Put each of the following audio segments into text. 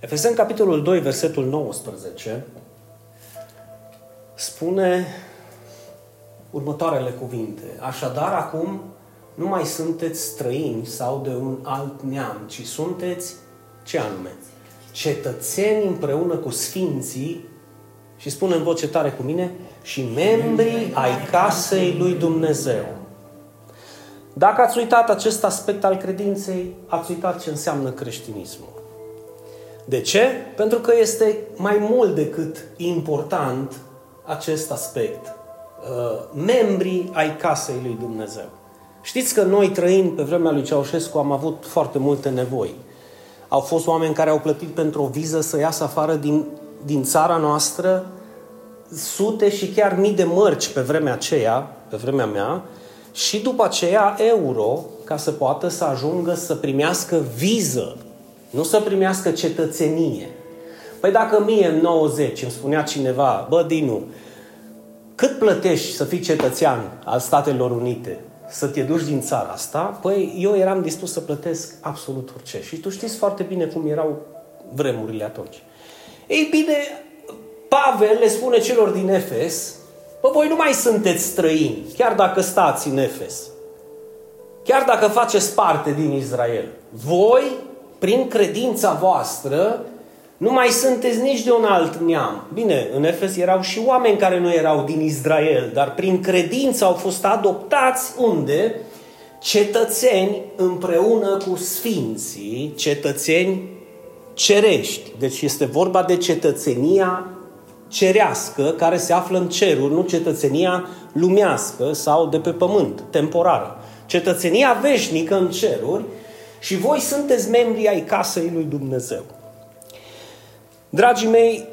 Efeseni, capitolul 2, versetul 19, spune următoarele cuvinte. Așadar, acum nu mai sunteți străini sau de un alt neam, ci sunteți, ce anume? Cetățeni împreună cu sfinții și spune în voce tare cu mine, și membrii ai casei lui Dumnezeu. Dacă ați uitat acest aspect al credinței, ați uitat ce înseamnă creștinismul. De ce? Pentru că este mai mult decât important acest aspect. Uh, membrii ai casei lui Dumnezeu. Știți că noi trăind pe vremea lui Ceaușescu am avut foarte multe nevoi. Au fost oameni care au plătit pentru o viză să iasă afară din, din țara noastră sute și chiar mii de mărci pe vremea aceea, pe vremea mea, și după aceea euro ca să poată să ajungă să primească viză, nu să primească cetățenie. Păi dacă mie în 90 îmi spunea cineva, bă, Dinu, cât plătești să fii cetățean al Statelor Unite, să te duci din țara asta, păi eu eram dispus să plătesc absolut orice. Și tu știți foarte bine cum erau vremurile atunci. Ei bine, Pavel le spune celor din Efes, bă, voi nu mai sunteți străini, chiar dacă stați în Efes. Chiar dacă faceți parte din Israel. Voi, prin credința voastră, nu mai sunteți nici de un alt neam. Bine, în Efes erau și oameni care nu erau din Israel, dar prin credință au fost adoptați unde? Cetățeni împreună cu sfinții, cetățeni cerești. Deci este vorba de cetățenia cerească care se află în ceruri, nu cetățenia lumească sau de pe pământ, temporară. Cetățenia veșnică în ceruri și voi sunteți membri ai casei lui Dumnezeu. Dragii mei,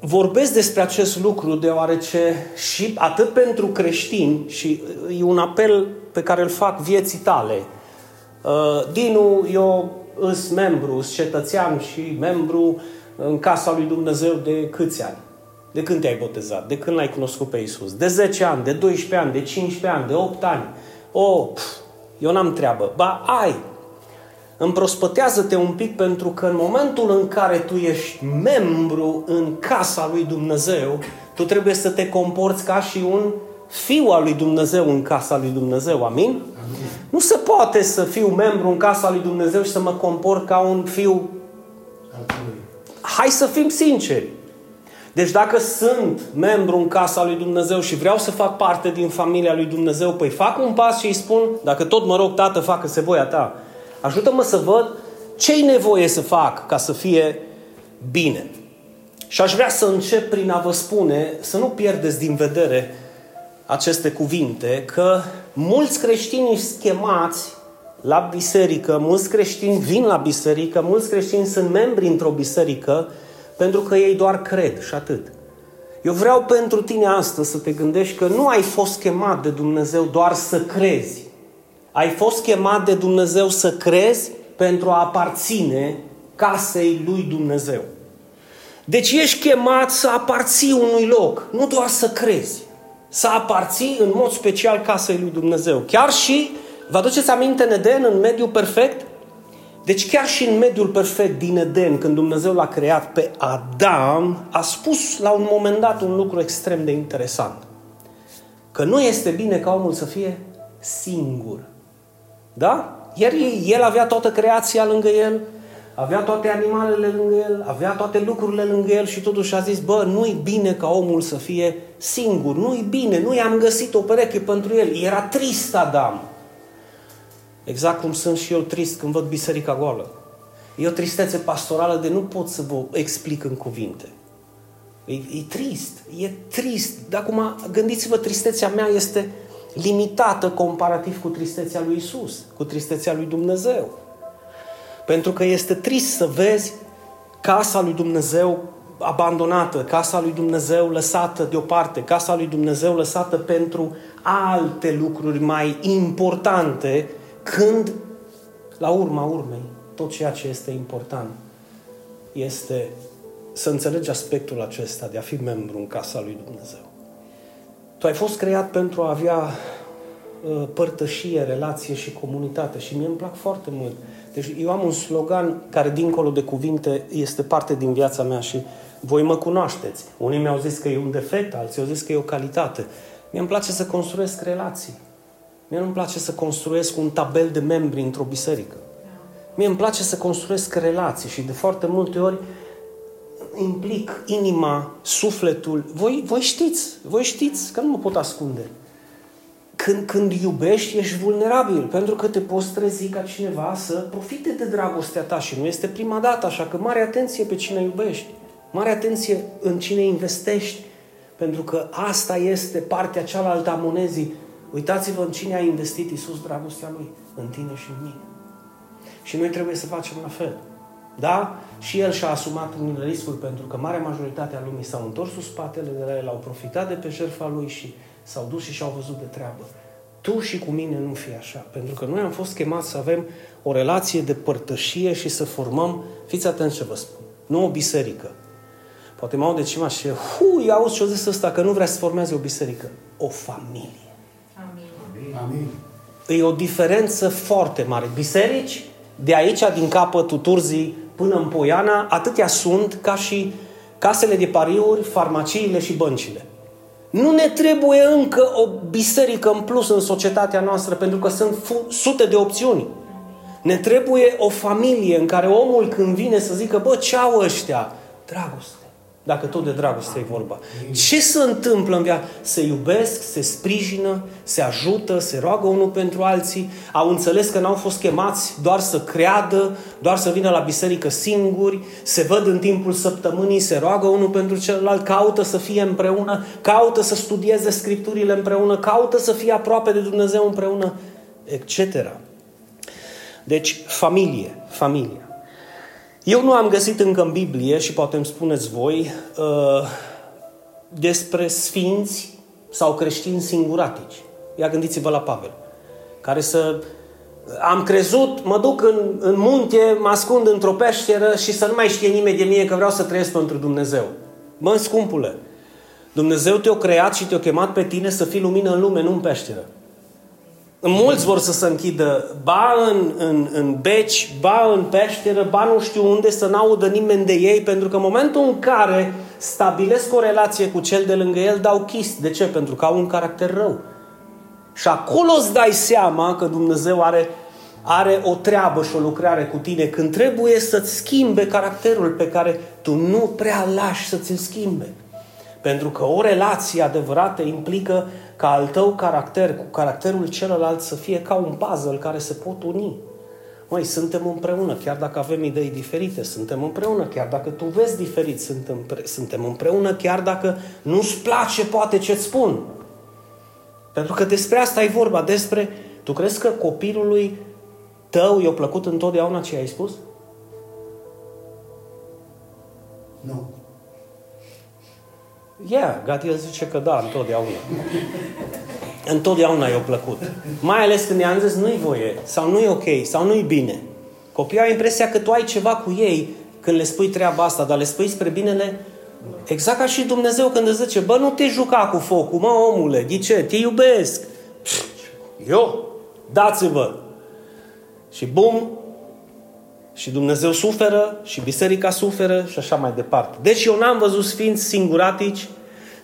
vorbesc despre acest lucru deoarece și atât pentru creștini și e un apel pe care îl fac vieții tale. Uh, Dinu, eu îs membru, îs cetățean și membru în casa lui Dumnezeu de câți ani? De când te-ai botezat? De când l-ai cunoscut pe Isus? De 10 ani, de 12 ani, de 15 ani, de 8 ani? O, oh, eu n-am treabă. Ba, ai. Împrospătează-te un pic pentru că în momentul în care tu ești membru în casa lui Dumnezeu, tu trebuie să te comporți ca și un fiu al lui Dumnezeu în casa lui Dumnezeu. Amin? Amin? Nu se poate să fiu membru în casa lui Dumnezeu și să mă comport ca un fiu. Hai să fim sinceri. Deci dacă sunt membru în casa lui Dumnezeu și vreau să fac parte din familia lui Dumnezeu, păi fac un pas și îi spun, dacă tot mă rog, Tată, facă-se voia ta. Ajută-mă să văd ce-i nevoie să fac ca să fie bine. Și aș vrea să încep prin a vă spune, să nu pierdeți din vedere aceste cuvinte, că mulți creștini schemați la biserică, mulți creștini vin la biserică, mulți creștini sunt membri într-o biserică, pentru că ei doar cred și atât. Eu vreau pentru tine astăzi să te gândești că nu ai fost chemat de Dumnezeu doar să crezi. Ai fost chemat de Dumnezeu să crezi pentru a aparține casei lui Dumnezeu. Deci ești chemat să aparții unui loc, nu doar să crezi. Să aparții în mod special casei lui Dumnezeu. Chiar și, vă aduceți aminte în Eden, în mediul perfect? Deci chiar și în mediul perfect din Eden, când Dumnezeu l-a creat pe Adam, a spus la un moment dat un lucru extrem de interesant. Că nu este bine ca omul să fie singur. Da? Iar el avea toată creația lângă el, avea toate animalele lângă el, avea toate lucrurile lângă el și totuși a zis, bă, nu-i bine ca omul să fie singur, nu-i bine, nu i-am găsit o pereche pentru el. Era trist Adam. Exact cum sunt și eu trist când văd biserica goală. E o tristețe pastorală de nu pot să vă explic în cuvinte. E, e trist, e trist. Dar acum gândiți-vă, tristețea mea este limitată comparativ cu tristețea lui Isus, cu tristețea lui Dumnezeu. Pentru că este trist să vezi casa lui Dumnezeu abandonată, casa lui Dumnezeu lăsată deoparte, casa lui Dumnezeu lăsată pentru alte lucruri mai importante când, la urma urmei, tot ceea ce este important este să înțelegi aspectul acesta de a fi membru în casa lui Dumnezeu. Tu ai fost creat pentru a avea uh, părtășie, relație și comunitate și mie îmi plac foarte mult Deci eu am un slogan care, dincolo de cuvinte, este parte din viața mea și voi mă cunoașteți. Unii mi-au zis că e un defect, alții au zis că e o calitate. Mie îmi place să construiesc relații. Mie nu-mi place să construiesc un tabel de membri într-o biserică. Mie îmi place să construiesc relații și de foarte multe ori implic inima, sufletul. Voi, voi știți, voi știți că nu mă pot ascunde. Când, când iubești, ești vulnerabil, pentru că te poți trezi ca cineva să profite de dragostea ta și nu este prima dată, așa că mare atenție pe cine iubești, mare atenție în cine investești, pentru că asta este partea cealaltă a monezii. Uitați-vă în cine a investit Isus dragostea Lui, în tine și în mine. Și noi trebuie să facem la fel. Da? Și el și-a asumat unele riscuri pentru că marea majoritate a lumii s-au întors cu spatele de la el, au profitat de pe jertfa lui și s-au dus și și-au văzut de treabă. Tu și cu mine nu fi așa. Pentru că noi am fost chemați să avem o relație de părtășie și să formăm, fiți atenți ce vă spun, nu o biserică. Poate mă de ceva și, hu, ia auzi ce-o zis ăsta, că nu vrea să formeze o biserică. O familie. Amin. Amin. E o diferență foarte mare. Biserici, de aici, din capătul Turzii, până în Poiana, atâtea sunt ca și casele de pariuri, farmaciile și băncile. Nu ne trebuie încă o biserică în plus în societatea noastră, pentru că sunt sute de opțiuni. Ne trebuie o familie în care omul când vine să zică, bă, ce au ăștia? Dragoste. Dacă tot de dragoste e vorba. Ce se întâmplă în viață? Se iubesc, se sprijină, se ajută, se roagă unul pentru alții, au înțeles că n-au fost chemați doar să creadă, doar să vină la biserică singuri, se văd în timpul săptămânii, se roagă unul pentru celălalt, caută să fie împreună, caută să studieze scripturile împreună, caută să fie aproape de Dumnezeu împreună, etc. Deci, familie, familie. Eu nu am găsit încă în Biblie, și poate îmi spuneți voi, uh, despre sfinți sau creștini singuratici. Ia gândiți-vă la Pavel, care să... Am crezut, mă duc în, în munte, mă ascund într-o peșteră și să nu mai știe nimeni de mine că vreau să trăiesc pentru Dumnezeu. Mă, scumpule, Dumnezeu te-a creat și te-a chemat pe tine să fii lumină în lume, nu în peșteră. Mulți vor să se închidă, ba în, în, în beci, ba în peșteră, ba nu știu unde, să n-audă nimeni de ei, pentru că în momentul în care stabilesc o relație cu cel de lângă el, dau chis. De ce? Pentru că au un caracter rău. Și acolo îți dai seama că Dumnezeu are, are o treabă și o lucrare cu tine când trebuie să-ți schimbe caracterul pe care tu nu prea lași să ți-l schimbe. Pentru că o relație adevărată implică ca al tău caracter cu caracterul celălalt să fie ca un puzzle care se pot uni. Măi, suntem împreună, chiar dacă avem idei diferite, suntem împreună, chiar dacă tu vezi diferit, suntem, suntem împreună, chiar dacă nu-ți place poate ce-ți spun. Pentru că despre asta e vorba, despre... Tu crezi că copilului tău i-a plăcut întotdeauna ce ai spus? Nu. Yeah, Gati zice că da, întotdeauna. întotdeauna i-a plăcut. Mai ales când i-am zis nu-i voie, sau nu-i ok, sau nu-i bine. Copiii au impresia că tu ai ceva cu ei când le spui treaba asta, dar le spui spre binele Exact ca și Dumnezeu când îți zice, bă, nu te juca cu focul, mă, omule, de ce? Te iubesc. Eu? Dați-vă. Și bum, și Dumnezeu suferă, și biserica suferă și așa mai departe. Deci eu n-am văzut sfinți singuratici,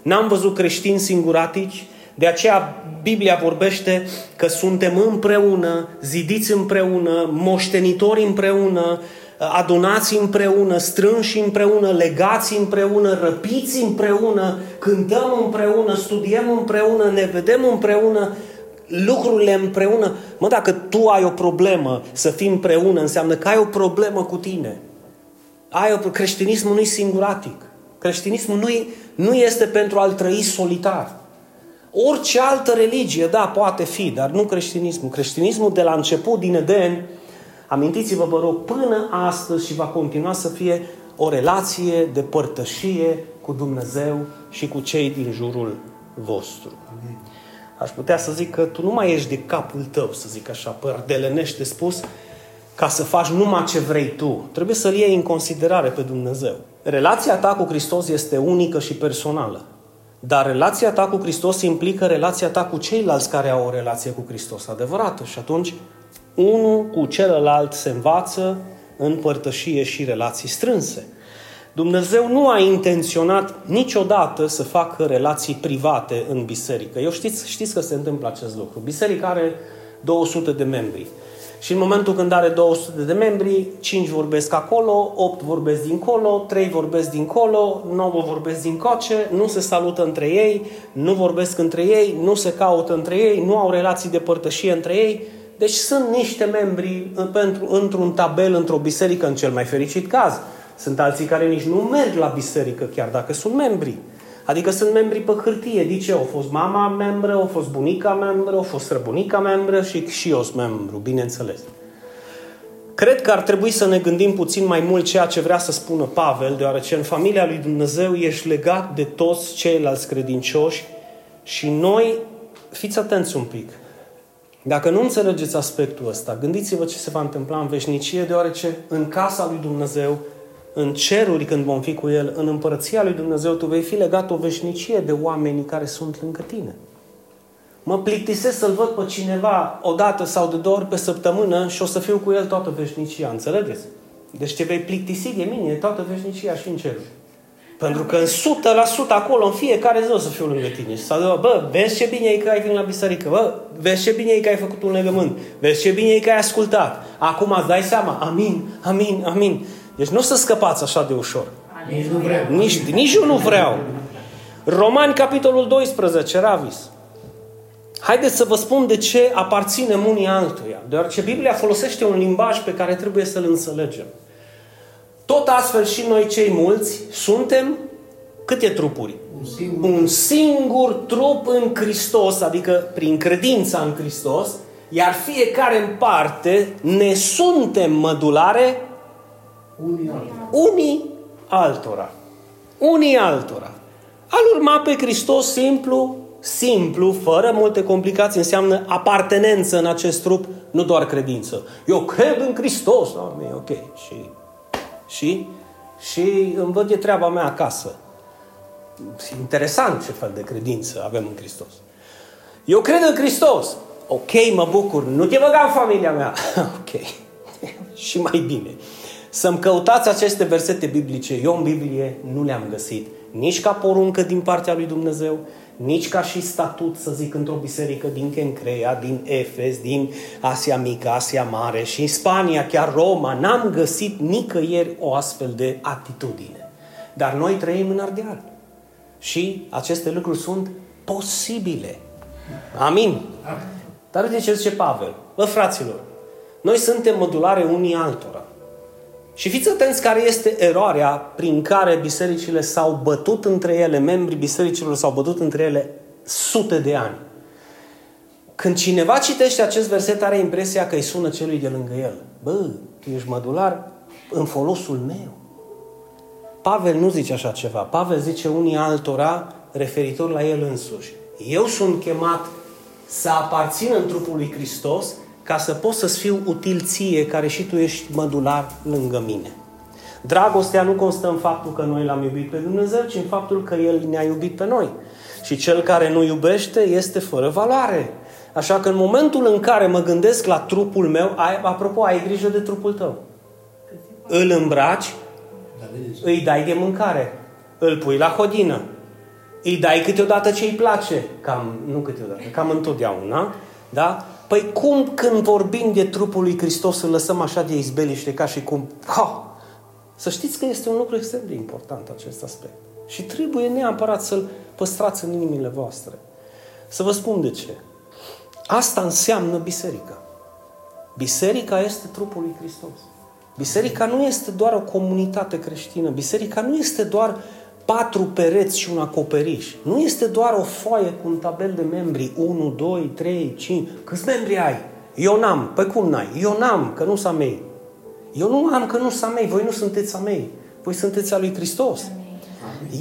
n-am văzut creștini singuratici, de aceea Biblia vorbește că suntem împreună, zidiți împreună, moștenitori împreună, adunați împreună, strânși împreună, legați împreună, răpiți împreună, cântăm împreună, studiem împreună, ne vedem împreună, lucrurile împreună. Mă, dacă tu ai o problemă să fii împreună, înseamnă că ai o problemă cu tine. Ai o, creștinismul nu e singuratic. Creștinismul nu, e, nu este pentru a-l trăi solitar. Orice altă religie, da, poate fi, dar nu creștinismul. Creștinismul de la început, din Eden, amintiți-vă, vă rog, până astăzi și va continua să fie o relație de părtășie cu Dumnezeu și cu cei din jurul vostru. Amin. Aș putea să zic că tu nu mai ești de capul tău, să zic așa, părdelenește spus, ca să faci numai ce vrei tu. Trebuie să-L iei în considerare pe Dumnezeu. Relația ta cu Hristos este unică și personală. Dar relația ta cu Hristos implică relația ta cu ceilalți care au o relație cu Hristos adevărată. Și atunci Unul cu celălalt se învață în părtășie și relații strânse. Dumnezeu nu a intenționat niciodată să facă relații private în biserică. Eu știți, știți că se întâmplă acest lucru. Biserica are 200 de membri. Și în momentul când are 200 de membri, 5 vorbesc acolo, 8 vorbesc dincolo, 3 vorbesc dincolo, 9 vorbesc din coce, nu se salută între ei, nu vorbesc între ei, nu se caută între ei, nu au relații de părtășie între ei. Deci sunt niște membri pentru, într-un tabel, într-o biserică, în cel mai fericit caz. Sunt alții care nici nu merg la biserică, chiar dacă sunt membri. Adică sunt membri pe hârtie. De ce? Au fost mama membră, au fost bunica membră, au fost străbunica membră și și eu sunt membru, bineînțeles. Cred că ar trebui să ne gândim puțin mai mult ceea ce vrea să spună Pavel, deoarece în familia lui Dumnezeu ești legat de toți ceilalți credincioși și noi, fiți atenți un pic, dacă nu înțelegeți aspectul ăsta, gândiți-vă ce se va întâmpla în veșnicie, deoarece în casa lui Dumnezeu în ceruri când vom fi cu El, în împărăția lui Dumnezeu, tu vei fi legat o veșnicie de oamenii care sunt lângă tine. Mă plictisesc să-L văd pe cineva o dată sau de două ori pe săptămână și o să fiu cu El toată veșnicia, înțelegeți? Deci te vei plictisi de mine toată veșnicia și în ceruri. Pentru că în 100% acolo, în fiecare zi o să fiu lângă tine. Și să bă, vezi ce bine e că ai venit la biserică, bă, vezi ce bine e că ai făcut un legământ, vezi ce bine e că ai ascultat. Acum îți dai seama, amin, amin, amin. Deci nu o să scăpați așa de ușor. Nici nu vreau. Nici, nici eu nu vreau. Romani, capitolul 12, Ravis. Haideți să vă spun de ce aparținem unii altuia. Deoarece Biblia folosește un limbaj pe care trebuie să-l înțelegem. Tot astfel și noi cei mulți suntem câte trupuri? Un singur. Un singur trup în Hristos, adică prin credința în Hristos, iar fiecare în parte ne suntem mădulare Unii alții. unii altora. Unii altora. Al urma pe Hristos simplu, simplu, fără multe complicații, înseamnă apartenență în acest trup, nu doar credință. Eu cred în Hristos. Da, e ok. Și, și, și îmi văd de treaba mea acasă. Interesant ce fel de credință avem în Hristos. Eu cred în Hristos. Ok, mă bucur. Nu te băga în familia mea. ok. și mai bine. Să-mi căutați aceste versete biblice. Eu în Biblie nu le-am găsit. Nici ca poruncă din partea lui Dumnezeu, nici ca și statut, să zic, într-o biserică din Kencrea, din Efes, din Asia Mică, Asia Mare și în Spania, chiar Roma. N-am găsit nicăieri o astfel de atitudine. Dar noi trăim în Ardeal. Și aceste lucruri sunt posibile. Amin. Dar uite ce zice Pavel. Bă, fraților, noi suntem mădulare unii altora. Și fiți atenți care este eroarea prin care bisericile s-au bătut între ele, membrii bisericilor s-au bătut între ele sute de ani. Când cineva citește acest verset, are impresia că îi sună celui de lângă el. Bă, tu ești mădular în folosul meu. Pavel nu zice așa ceva. Pavel zice unii altora referitor la el însuși. Eu sunt chemat să aparțin în trupul lui Hristos ca să pot să-ți fiu util ție, care și tu ești mădular lângă mine. Dragostea nu constă în faptul că noi l-am iubit pe Dumnezeu, ci în faptul că El ne-a iubit pe noi. Și cel care nu iubește este fără valoare. Așa că în momentul în care mă gândesc la trupul meu, ai, apropo, ai grijă de trupul tău. Îl îmbraci, Dar vedeți, îi dai de mâncare, îl pui la hodină, îi dai câteodată ce îi place, cam, nu câteodată, cam întotdeauna, da? Păi cum când vorbim de trupul lui Hristos îl lăsăm așa de izbeliște ca și cum, ha! Să știți că este un lucru extrem de important acest aspect. Și trebuie neapărat să-l păstrați în inimile voastre. Să vă spun de ce. Asta înseamnă biserica. Biserica este trupul lui Hristos. Biserica nu este doar o comunitate creștină. Biserica nu este doar patru pereți și un acoperiș. Nu este doar o foaie cu un tabel de membri. 1, 2, 3, 5. Câți membri ai? Eu n-am. Păi cum n-ai? Eu n-am, că nu sunt a mei. Eu nu am, că nu sunt a mei. Voi nu sunteți a mei. Voi sunteți a lui Hristos.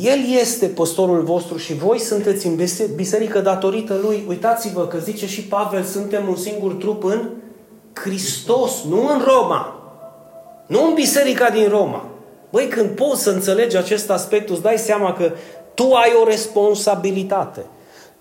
El este păstorul vostru și voi sunteți în bise- biserică datorită lui. Uitați-vă că zice și Pavel, suntem un singur trup în Hristos, nu în Roma. Nu în biserica din Roma. Băi, când poți să înțelegi acest aspect, îți dai seama că tu ai o responsabilitate.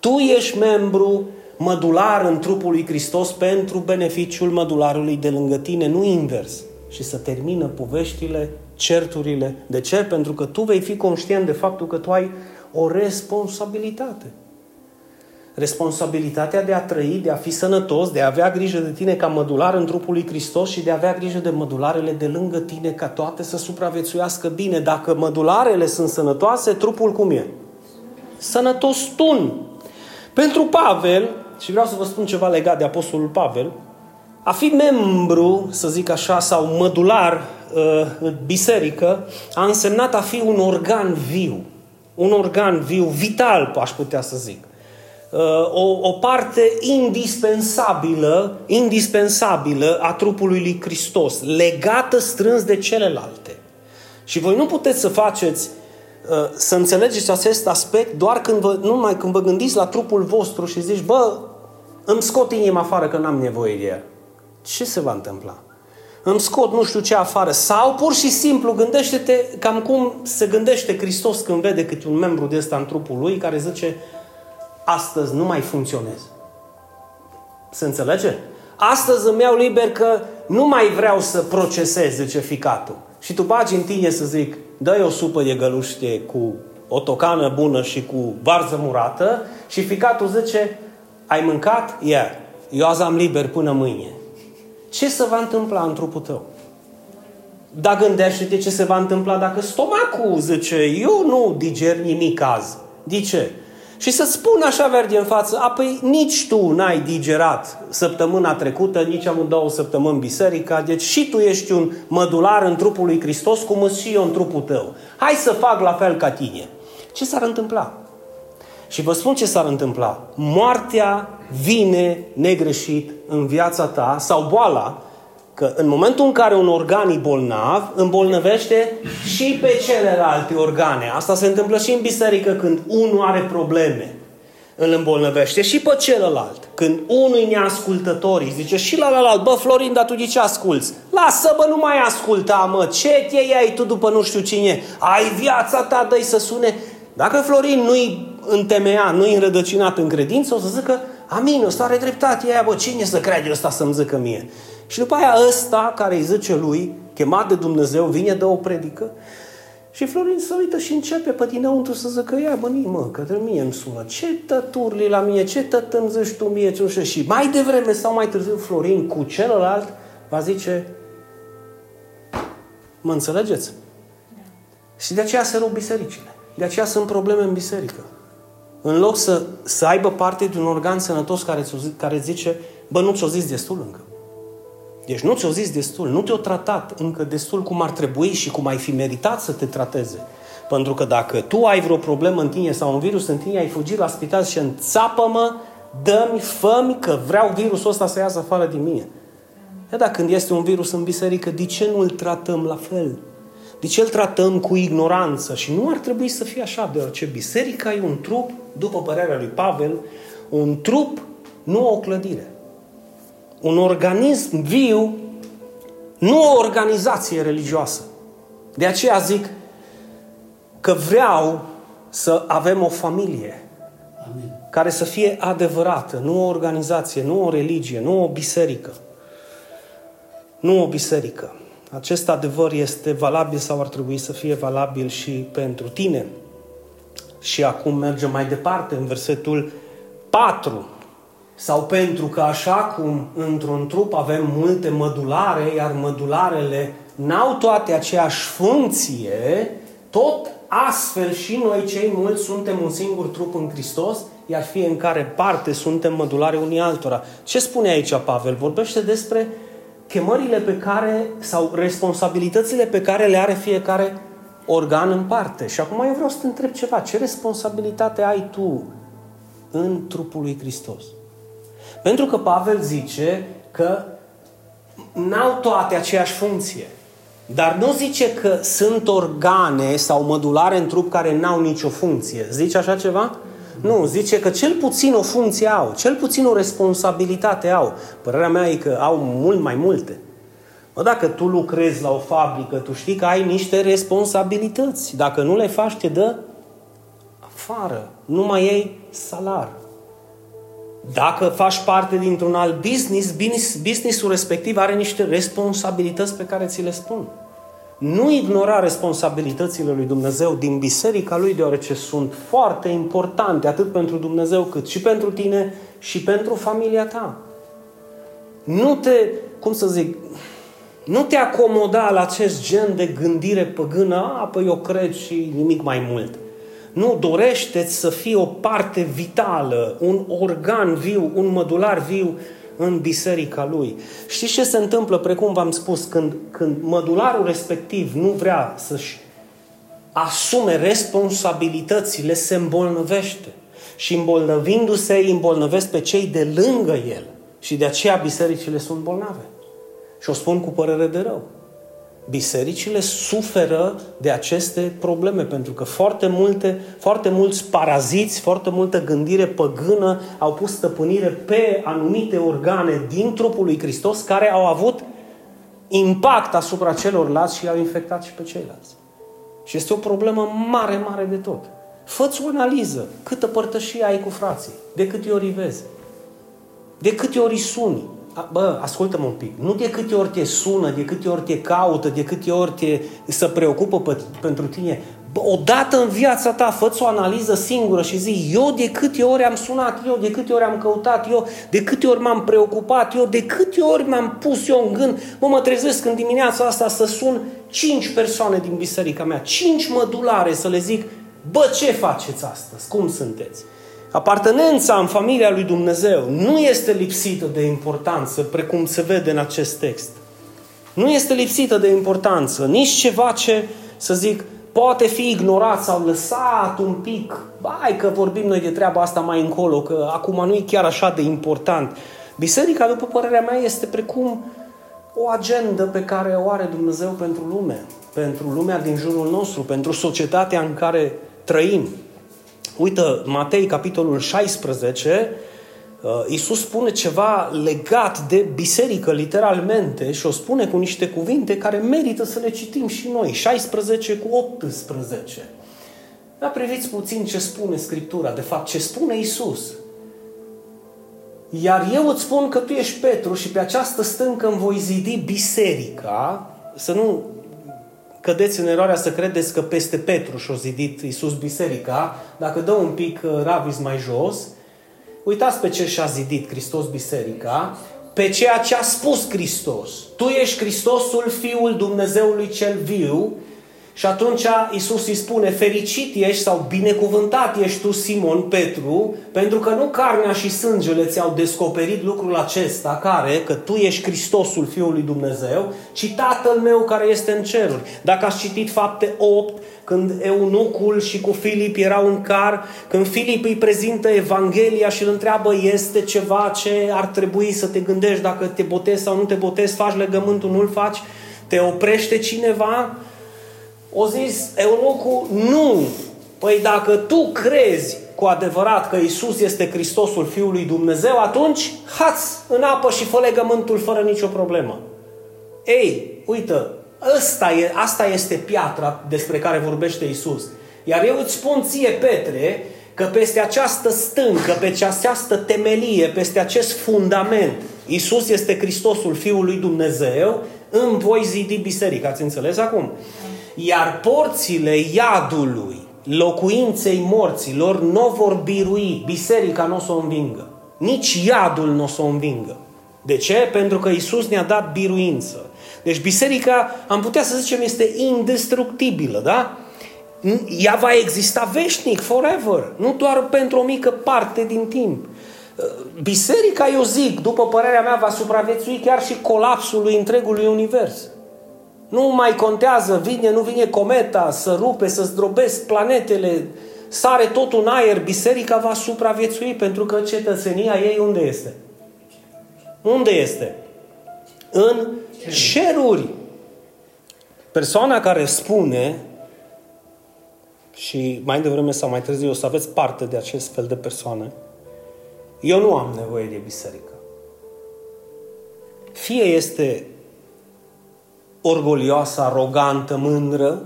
Tu ești membru mădular în trupul lui Hristos pentru beneficiul mădularului de lângă tine, nu invers. Și să termină poveștile, certurile. De ce? Pentru că tu vei fi conștient de faptul că tu ai o responsabilitate. Responsabilitatea de a trăi, de a fi sănătos, de a avea grijă de tine ca mădular în trupul lui Hristos și de a avea grijă de mădularele de lângă tine ca toate să supraviețuiască bine. Dacă mădularele sunt sănătoase, trupul cum e? Sănătos tun. Pentru Pavel, și vreau să vă spun ceva legat de Apostolul Pavel, a fi membru, să zic așa, sau mădular uh, în biserică, a însemnat a fi un organ viu. Un organ viu, vital, aș putea să zic. Uh, o, o parte indispensabilă, indispensabilă a trupului lui Hristos, legată strâns de celelalte. Și voi nu puteți să faceți, uh, să înțelegeți acest aspect doar când vă, numai când vă gândiți la trupul vostru și zici, bă, îmi scot inima afară că n-am nevoie de ea. Ce se va întâmpla? Îmi scot nu știu ce afară. Sau pur și simplu gândește-te cam cum se gândește Hristos când vede câte un membru de ăsta în trupul lui care zice, astăzi nu mai funcționez. Se înțelege? Astăzi îmi iau liber că nu mai vreau să procesez, zice ficatul. Și tu bagi în tine să zic, dă o supă de găluște cu o tocană bună și cu varză murată și ficatul zice, ai mâncat? Ia. Yeah. Eu azi am liber până mâine. Ce se va întâmpla în trupul tău? Dar gândește-te ce se va întâmpla dacă stomacul zice, eu nu diger nimic azi. De ce? Și să spun așa verde în față, apoi nici tu n-ai digerat săptămâna trecută, nici am două săptămâni biserica, deci și tu ești un mădular în trupul lui Hristos, cum sunt și eu în trupul tău. Hai să fac la fel ca tine. Ce s-ar întâmpla? Și vă spun ce s-ar întâmpla. Moartea vine negreșit în viața ta sau boala, că în momentul în care un organ e bolnav, îmbolnăvește și pe celelalte organe. Asta se întâmplă și în biserică când unul are probleme. Îl îmbolnăvește și pe celălalt. Când unul e neascultător, îi zice și la la bă Florin, dar tu de ce asculți? Lasă bă, nu mai asculta mă, ce te ai tu după nu știu cine? Ai viața ta, dă să sune. Dacă Florin nu-i întemeiat, nu-i înrădăcinat în credință, o să zică, amin, ăsta are dreptate, aia, bă, cine să crede ăsta să-mi zică mie? Și după aia ăsta care îi zice lui, chemat de Dumnezeu, vine de o predică și Florin se uită și începe pe dinăuntru să zică, ia bă, mă, către mie îmi sună, ce tăturli la mine, ce tătă îmi zici tu mie, ce nu știu. Și mai devreme sau mai târziu Florin cu celălalt va zice, mă înțelegeți? Și de aceea se rup bisericile. De aceea sunt probleme în biserică. În loc să, să aibă parte de un organ sănătos care, care zice, bă, nu ți-o zis destul încă. Deci nu ți-o zis destul, nu te-o tratat încă destul cum ar trebui și cum ai fi meritat să te trateze. Pentru că dacă tu ai vreo problemă în tine sau un virus în tine, ai fugit la spital și înțapă-mă, dă-mi, fă că vreau virusul ăsta să iasă afară din mine. Ia dacă când este un virus în biserică, de ce nu îl tratăm la fel? De ce îl tratăm cu ignoranță? Și nu ar trebui să fie așa, deoarece biserica e un trup, după părerea lui Pavel, un trup, nu o clădire un organism viu, nu o organizație religioasă. De aceea zic că vreau să avem o familie Amin. care să fie adevărată, nu o organizație, nu o religie, nu o biserică. Nu o biserică. Acest adevăr este valabil sau ar trebui să fie valabil și pentru tine. Și acum mergem mai departe în versetul 4 sau pentru că așa cum într-un trup avem multe mădulare, iar mădularele n-au toate aceeași funcție, tot astfel și noi cei mulți suntem un singur trup în Hristos, iar fiecare parte suntem mădulare unii altora. Ce spune aici Pavel? Vorbește despre chemările pe care, sau responsabilitățile pe care le are fiecare organ în parte. Și acum eu vreau să te întreb ceva. Ce responsabilitate ai tu în trupul lui Hristos? Pentru că Pavel zice că n-au toate aceeași funcție. Dar nu zice că sunt organe sau mădulare în trup care n-au nicio funcție. Zice așa ceva? Nu, zice că cel puțin o funcție au, cel puțin o responsabilitate au. Părerea mea e că au mult mai multe. Mă, dacă tu lucrezi la o fabrică, tu știi că ai niște responsabilități. Dacă nu le faci, te dă afară. Nu mai ai salar. Dacă faci parte dintr-un alt business, business businessul respectiv are niște responsabilități pe care ți le spun. Nu ignora responsabilitățile lui Dumnezeu din biserica lui, deoarece sunt foarte importante atât pentru Dumnezeu cât și pentru tine și pentru familia ta. Nu te, cum să zic, nu te acomoda la acest gen de gândire păgână, a, păi eu cred și nimic mai mult. Nu, dorește să fii o parte vitală, un organ viu, un mădular viu în biserica lui. Știți ce se întâmplă, precum v-am spus, când, când mădularul respectiv nu vrea să-și asume responsabilitățile, se îmbolnăvește. Și îmbolnăvindu-se, îi îmbolnăvesc pe cei de lângă el. Și de aceea bisericile sunt bolnave. Și o spun cu părere de rău. Bisericile suferă de aceste probleme, pentru că foarte, multe, foarte mulți paraziți, foarte multă gândire păgână au pus stăpânire pe anumite organe din trupul lui Hristos care au avut impact asupra celorlalți și i-au infectat și pe ceilalți. Și este o problemă mare, mare de tot. Fă-ți o analiză. Câtă părtășie ai cu frații? De câte ori îi vezi? De câte ori îi suni? Bă, ascultă-mă un pic, nu de câte ori te sună, de câte ori te caută, de câte ori te, se preocupă pe, pentru tine, bă, odată în viața ta, fă o analiză singură și zi, eu de câte ori am sunat, eu de câte ori am căutat, eu de câte ori m-am preocupat, eu de câte ori m-am pus eu în gând, mă, mă trezesc în dimineața asta să sun cinci persoane din biserica mea, cinci mădulare să le zic, bă, ce faceți astăzi, cum sunteți? Apartenența în familia lui Dumnezeu nu este lipsită de importanță, precum se vede în acest text. Nu este lipsită de importanță, nici ceva ce, să zic, poate fi ignorat sau lăsat un pic. Hai că vorbim noi de treaba asta mai încolo, că acum nu e chiar așa de important. Biserica, după părerea mea, este precum o agendă pe care o are Dumnezeu pentru lume, pentru lumea din jurul nostru, pentru societatea în care trăim. Uită, Matei, capitolul 16, uh, Iisus spune ceva legat de biserică, literalmente, și o spune cu niște cuvinte care merită să le citim și noi. 16 cu 18. Dar priviți puțin ce spune Scriptura, de fapt ce spune Iisus. Iar eu îți spun că tu ești Petru și pe această stâncă îmi voi zidi biserica, să nu cădeți în eroarea să credeți că peste Petru și-a zidit Iisus biserica, dacă dă un pic uh, ravis mai jos, uitați pe ce și-a zidit Hristos biserica, pe ceea ce a spus Hristos. Tu ești Hristosul, Fiul Dumnezeului cel viu, și atunci Isus îi spune, fericit ești sau binecuvântat ești tu, Simon Petru, pentru că nu carnea și sângele ți-au descoperit lucrul acesta, care, că tu ești Hristosul Fiului Dumnezeu, ci Tatăl meu care este în ceruri. Dacă ați citit fapte 8, când eunucul și cu Filip erau în car, când Filip îi prezintă Evanghelia și îl întreabă, este ceva ce ar trebui să te gândești dacă te botezi sau nu te botezi, faci legământul, nu-l faci, te oprește cineva, o zis eunucul, nu. Păi dacă tu crezi cu adevărat că Isus este Hristosul Fiul lui Dumnezeu, atunci hați în apă și fă legământul fără nicio problemă. Ei, uită, asta, e, asta este piatra despre care vorbește Isus. Iar eu îți spun ție, Petre, că peste această stâncă, peste această temelie, peste acest fundament, Isus este Hristosul Fiul lui Dumnezeu, îmi voi zidi biserica. Ați înțeles acum? Iar porțile iadului, locuinței morților, nu vor birui, biserica nu o să o învingă. Nici iadul nu o să o învingă. De ce? Pentru că Isus ne-a dat biruință. Deci biserica, am putea să zicem, este indestructibilă, da? Ea va exista veșnic, forever, nu doar pentru o mică parte din timp. Biserica, eu zic, după părerea mea, va supraviețui chiar și colapsului întregului univers. Nu mai contează, vine, nu vine cometa să rupe, să zdrobesc planetele, sare tot un aer, biserica va supraviețui pentru că cetățenia ei unde este? Unde este? În ceruri. Persoana care spune și mai devreme sau mai târziu o să aveți parte de acest fel de persoane, eu nu am nevoie de biserică. Fie este orgolioasă, arogantă, mândră,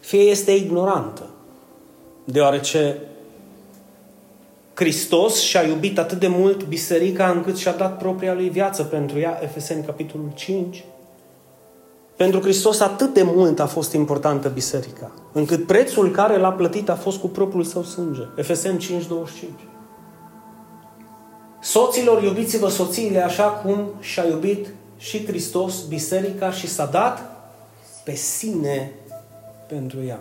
fie este ignorantă, deoarece Hristos și-a iubit atât de mult biserica încât și-a dat propria lui viață pentru ea, Efeseni capitolul 5. Pentru Hristos atât de mult a fost importantă biserica, încât prețul care l-a plătit a fost cu propriul său sânge. Efeseni 5, 25. Soților, iubiți-vă soțiile așa cum și-a iubit și Hristos biserica și s-a dat pe sine pentru ea.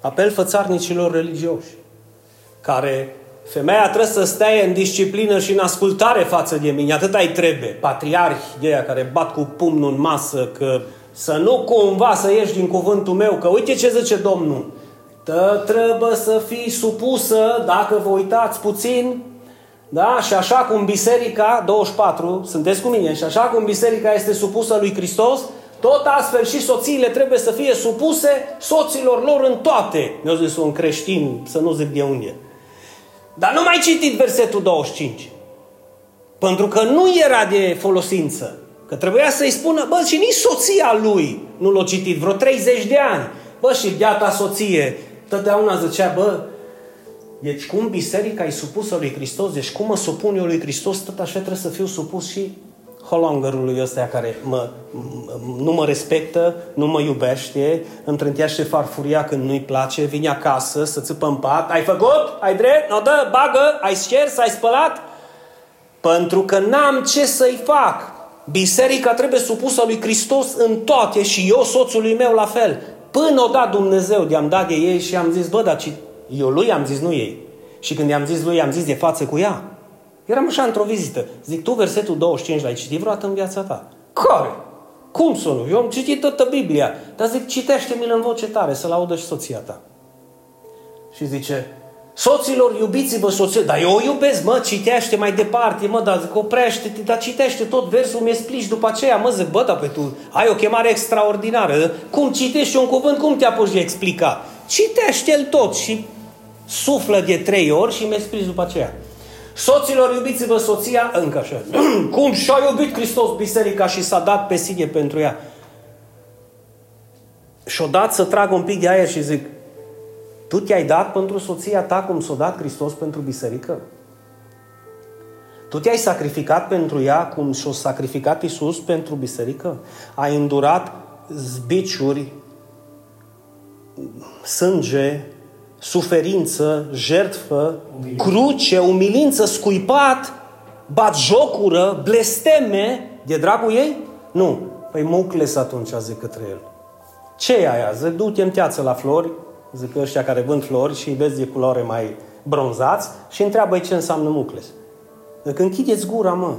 Apel fățarnicilor religioși, care femeia trebuie să stea în disciplină și în ascultare față de mine, atât ai trebuie. Patriarhi de aia care bat cu pumnul în masă că să nu cumva să ieși din cuvântul meu, că uite ce zice Domnul, Tă trebuie să fii supusă, dacă vă uitați puțin, da? Și așa cum biserica, 24, sunteți cu mine, și așa cum biserica este supusă lui Hristos, tot astfel și soțiile trebuie să fie supuse soților lor în toate. Mi-a zis un creștin, să nu zic de unde. Dar nu mai citit versetul 25. Pentru că nu era de folosință. Că trebuia să-i spună, bă, și nici soția lui nu l-a citit vreo 30 de ani. Bă, și biata soție, totdeauna zicea, bă, deci cum biserica e supusă lui Hristos, deci cum mă supun eu lui Hristos, tot așa trebuie să fiu supus și holongerului ăsta care mă, nu mă respectă, nu mă iubește, îmi trântește farfuria când nu-i place, vine acasă să țipă în pat, ai făcut? Ai drept? No, dă, bagă, ai șters, ai spălat? Pentru că n-am ce să-i fac. Biserica trebuie supusă lui Hristos în toate și eu, soțului meu, la fel. Până o dat Dumnezeu, de-am dat de ei și am zis, bă, dar eu lui am zis, nu ei. Și când i-am zis lui, am zis de față cu ea. Eram așa într-o vizită. Zic, tu versetul 25 l-ai citit vreodată în viața ta? Care? Cum să nu? Eu am citit toată Biblia. Dar zic, citește-mi-l în voce tare, să-l audă și soția ta. Și zice, Soților, iubiți-vă soții. Dar eu o iubesc, mă, citește mai departe, mă, dar zic, oprește-te, dar citește tot versul, mi explici după aceea. Mă, zic, bă, dar pe tu ai o chemare extraordinară. Cum citești un cuvânt, cum te apuci de explica? Citește-l tot și suflă de trei ori și mi explici după aceea. Soților, iubiți-vă soția, încă așa. Cum și-a iubit Hristos biserica și s-a dat pe sine pentru ea. Și-o dat să trag un pic de aer și zic, tu te-ai dat pentru soția ta cum s-a dat Hristos pentru biserică? Tu te-ai sacrificat pentru ea cum și-a sacrificat Isus pentru biserică? Ai îndurat zbiciuri, sânge, suferință, jertfă, cruce, umilință, scuipat, bat jocură, blesteme de dragul ei? Nu. Păi mucles atunci, zic către el. Ce e aia? Zic, du-te în teață la flori, zic ăștia care vând flori și îi vezi de culoare mai bronzați și întreabă ce înseamnă mucles. Zic, închideți gura, mă,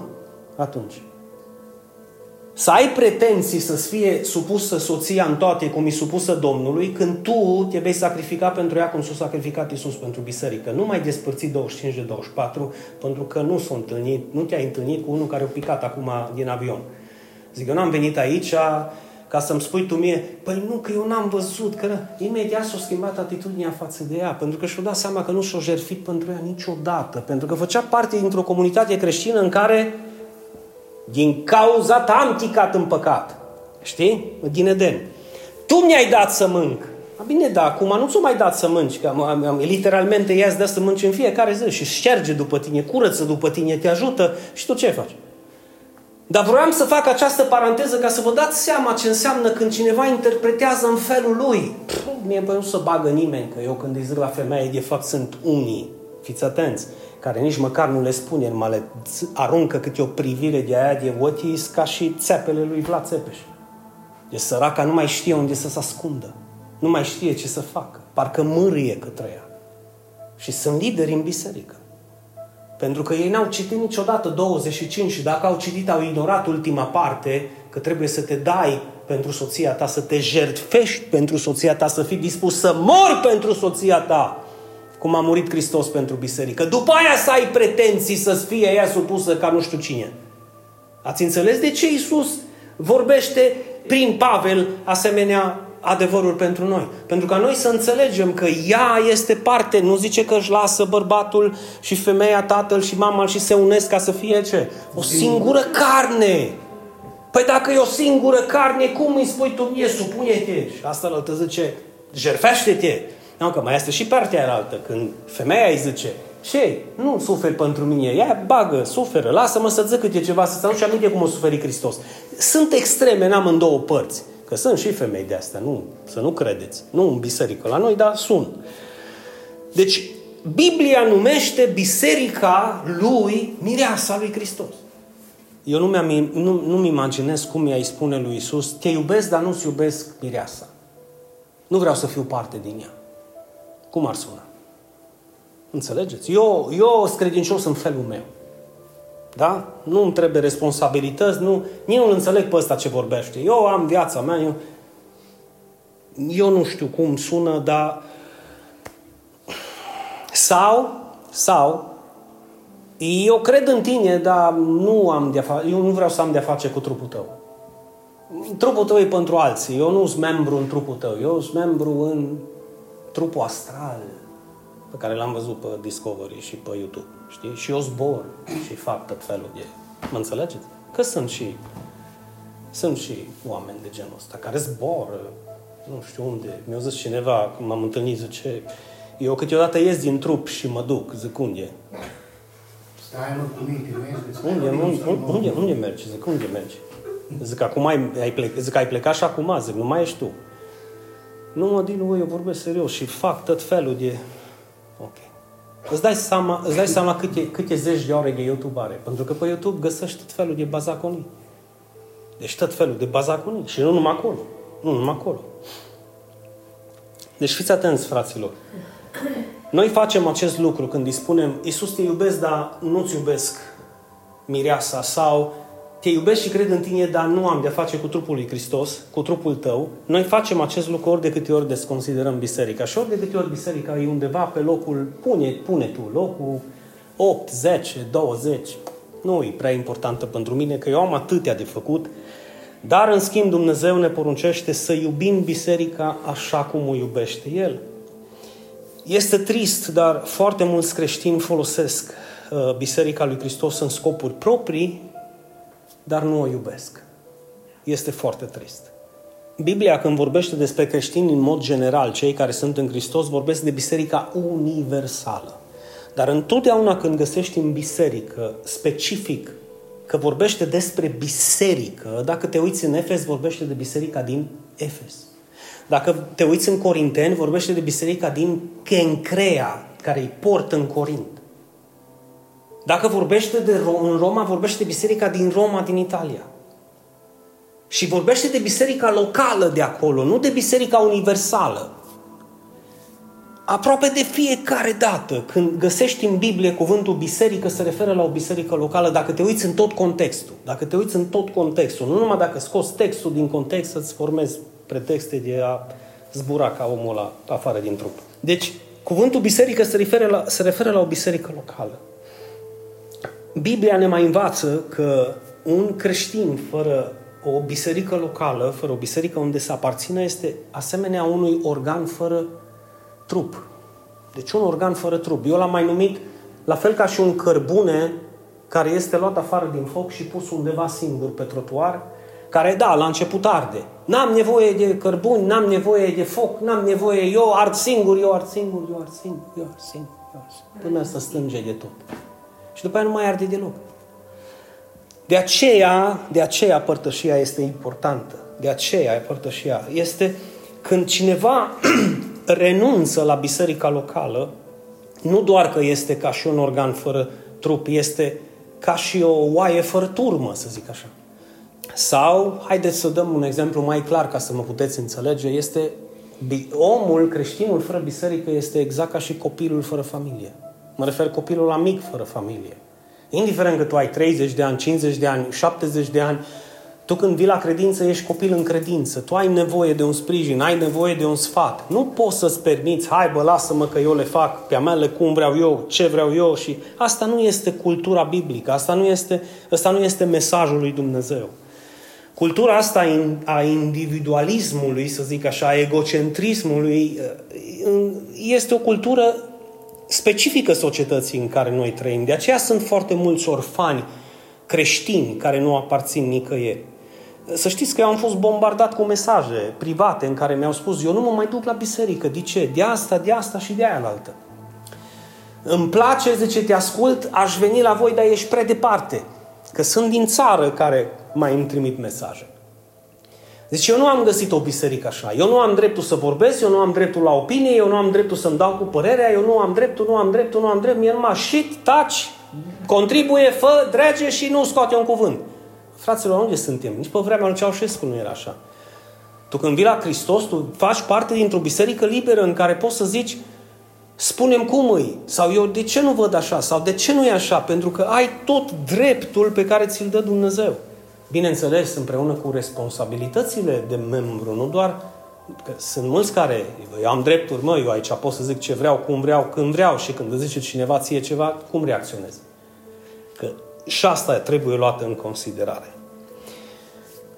atunci. Să ai pretenții să-ți fie supusă soția în toate cum e supusă Domnului, când tu te vei sacrifica pentru ea cum s-a sacrificat Isus pentru biserică. Nu mai despărți 25 de 24, pentru că nu s-a întâlnit, nu te-ai întâlnit cu unul care a picat acum din avion. Zic, eu n-am venit aici ca să-mi spui tu mie, păi nu, că eu n-am văzut, că imediat s-a schimbat atitudinea față de ea, pentru că și-o dat seama că nu și-o jertfit pentru ea niciodată, pentru că făcea parte dintr-o comunitate creștină în care din cauza ta am ticat în păcat. Știi? Din Eden. Tu mi-ai dat să mânc. A, bine, da, acum nu ți-o mai dat să mânci, că am, am, am, literalmente ea îți dă să mânci în fiecare zi și șterge după tine, curăță după tine, te ajută și tu ce faci? Dar vroiam să fac această paranteză ca să vă dați seama ce înseamnă când cineva interpretează în felul lui. Pff, mie nu să bagă nimeni, că eu când îi zic la femeie, de fapt sunt unii. Fiți atenți care nici măcar nu le spune, numai le aruncă câte o privire de aia de ochii ca și țepele lui Vlad Țepeș. E săraca nu mai știe unde să se ascundă. Nu mai știe ce să facă. Parcă mârie către ea. Și sunt lideri în biserică. Pentru că ei n-au citit niciodată 25 și dacă au citit, au ignorat ultima parte, că trebuie să te dai pentru soția ta, să te jertfești pentru soția ta, să fii dispus să mori pentru soția ta cum a murit Hristos pentru biserică. După aia să ai pretenții să-ți fie ea supusă ca nu știu cine. Ați înțeles de ce Iisus vorbește prin Pavel asemenea adevăruri pentru noi. Pentru ca noi să înțelegem că ea este parte, nu zice că își lasă bărbatul și femeia, tatăl și mama și se unesc ca să fie ce? O singură carne. Păi dacă e o singură carne, cum îi spui tu mie, supune-te? Și asta îl zice, jerfește-te. Nu, că mai este și partea altă, când femeia îi zice, ce? Nu suferi pentru mine. Ia, bagă, suferă. Lasă-mă să zic câte ceva, să nu-și aminte cum o suferi Hristos. Sunt extreme, n-am în două părți. Că sunt și femei de astea, nu, să nu credeți. Nu în biserică la noi, dar sunt. Deci, Biblia numește biserica lui mireasa lui Hristos. Eu nu, mi-am, nu, nu-mi imaginez cum i-ai spune lui Isus, te iubesc, dar nu-ți iubesc mireasa. Nu vreau să fiu parte din ea. Cum ar suna? Înțelegeți? Eu, eu sunt credincios în felul meu. Da? Nu îmi trebuie responsabilități, nu, nici nu înțeleg pe ăsta ce vorbește. Eu am viața mea, eu, eu nu știu cum sună, dar sau, sau, eu cred în tine, dar nu am de fa- eu nu vreau să am de-a face cu trupul tău. Trupul tău e pentru alții. Eu nu sunt membru în trupul tău. Eu sunt membru în trupul astral pe care l-am văzut pe Discovery și pe YouTube. Știi? Și eu zbor și fac tot felul de... Mă înțelegeți? Că sunt și sunt și oameni de genul ăsta care zbor, nu știu unde. Mi-a zis cineva, când m-am întâlnit, zice, eu câteodată ies din trup și mă duc, zic, unde? Stai mă cu minte, nu este? Unde, unde, unde, unde mergi? Zic, unde mergi? Zic, acum ai, ai, plec, zic, ai plecat și acum, zic, nu mai ești tu. Nu mă, din eu vorbesc serios și fac tot felul de... Ok. Îți dai seama, îți dai seama câte, câte zeci de ore de YouTube are. Pentru că pe YouTube găsești tot felul de bazaconii. Deci tot felul de bazaconii. Și nu numai acolo. Nu numai acolo. Deci fiți atenți, fraților. Noi facem acest lucru când îi spunem Iisus te iubesc, dar nu-ți iubesc mireasa sau te iubesc și cred în tine, dar nu am de-a face cu trupul lui Hristos, cu trupul tău. Noi facem acest lucru ori de câte ori desconsiderăm biserica. Și ori de câte ori biserica e undeva pe locul, pune, pune tu, locul 8, 10, 20. Nu e prea importantă pentru mine, că eu am atâtea de făcut. Dar, în schimb, Dumnezeu ne poruncește să iubim biserica așa cum o iubește El. Este trist, dar foarte mulți creștini folosesc uh, Biserica lui Hristos în scopuri proprii, dar nu o iubesc. Este foarte trist. Biblia, când vorbește despre creștini în mod general, cei care sunt în Hristos, vorbesc de biserica universală. Dar întotdeauna când găsești în biserică, specific, că vorbește despre biserică, dacă te uiți în Efes, vorbește de biserica din Efes. Dacă te uiți în Corinteni, vorbește de biserica din Kencrea, care îi port în Corint. Dacă vorbește de Ro- în Roma, vorbește de biserica din Roma, din Italia. Și vorbește de biserica locală de acolo, nu de biserica universală. Aproape de fiecare dată când găsești în Biblie cuvântul biserică se referă la o biserică locală dacă te uiți în tot contextul. Dacă te uiți în tot contextul, nu numai dacă scoți textul din context să-ți formezi pretexte de a zbura ca omul la afară din trup. Deci, cuvântul biserică se referă la, se referă la o biserică locală. Biblia ne mai învață că un creștin fără o biserică locală, fără o biserică unde să aparțină, este asemenea unui organ fără trup. Deci un organ fără trup. Eu l-am mai numit la fel ca și un cărbune care este luat afară din foc și pus undeva singur pe trotuar, care, da, la început arde. N-am nevoie de cărbuni, n-am nevoie de foc, n-am nevoie, eu ard singur, eu ard singur, eu ard singur, eu ard singur, eu ard singur, până să stânge de tot. Și după aia nu mai arde deloc. De aceea, de aceea părtășia este importantă. De aceea părtășia este când cineva renunță la biserica locală, nu doar că este ca și un organ fără trup, este ca și o oaie fără turmă, să zic așa. Sau, haideți să dăm un exemplu mai clar ca să mă puteți înțelege, este omul, creștinul fără biserică este exact ca și copilul fără familie. Mă refer copilul la mic fără familie. Indiferent că tu ai 30 de ani, 50 de ani, 70 de ani, tu când vii la credință, ești copil în credință. Tu ai nevoie de un sprijin, ai nevoie de un sfat. Nu poți să-ți permiți, hai bă, lasă-mă că eu le fac pe a mele cum vreau eu, ce vreau eu. și Asta nu este cultura biblică, asta nu este, asta nu este mesajul lui Dumnezeu. Cultura asta a individualismului, să zic așa, a egocentrismului, este o cultură specifică societății în care noi trăim. De aceea sunt foarte mulți orfani creștini care nu aparțin nicăieri. Să știți că eu am fost bombardat cu mesaje private în care mi-au spus eu nu mă mai duc la biserică. De ce? De asta, de asta și de aia la altă. Îmi place, zice, te ascult, aș veni la voi, dar ești prea departe. Că sunt din țară care mai îmi trimit mesaje. Deci eu nu am găsit o biserică așa. Eu nu am dreptul să vorbesc, eu nu am dreptul la opinie, eu nu am dreptul să-mi dau cu părerea, eu nu am dreptul, nu am dreptul, nu am dreptul, mie numai shit, taci, contribuie, fă, drege și nu scoate un cuvânt. Fraților, unde suntem? Nici pe vremea lui Ceaușescu nu era așa. Tu când vii la Hristos, tu faci parte dintr-o biserică liberă în care poți să zici spunem cum îi, sau eu de ce nu văd așa, sau de ce nu e așa, pentru că ai tot dreptul pe care ți-l dă Dumnezeu. Bineînțeles, împreună cu responsabilitățile de membru, nu doar că sunt mulți care, eu am drepturi, mă, eu aici pot să zic ce vreau, cum vreau, când vreau și când zice cineva ție ceva, cum reacționez. Că și asta trebuie luată în considerare.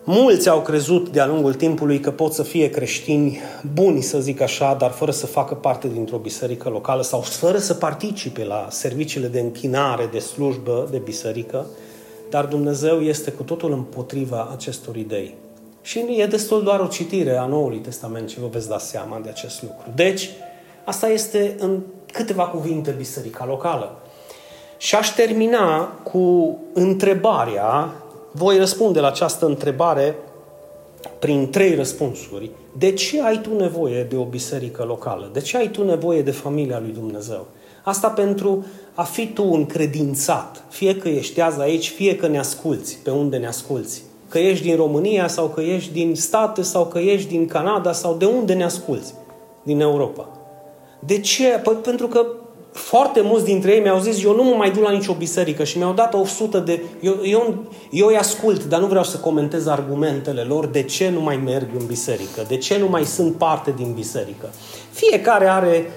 Mulți au crezut de-a lungul timpului că pot să fie creștini buni, să zic așa, dar fără să facă parte dintr-o biserică locală sau fără să participe la serviciile de închinare, de slujbă, de biserică, dar Dumnezeu este cu totul împotriva acestor idei. Și e destul doar o citire a Noului Testament și vă veți da seama de acest lucru. Deci, asta este în câteva cuvinte biserica locală. Și aș termina cu întrebarea, voi răspunde la această întrebare prin trei răspunsuri. De ce ai tu nevoie de o biserică locală? De ce ai tu nevoie de familia lui Dumnezeu? Asta pentru a fi tu încredințat, fie că ești azi aici, fie că ne asculți, pe unde ne asculți. Că ești din România sau că ești din state sau că ești din Canada sau de unde ne asculți, din Europa. De ce? Păi pentru că foarte mulți dintre ei mi-au zis, eu nu mă mai duc la nicio biserică și mi-au dat o sută de... Eu, eu, eu îi ascult, dar nu vreau să comentez argumentele lor de ce nu mai merg în biserică, de ce nu mai sunt parte din biserică. Fiecare are,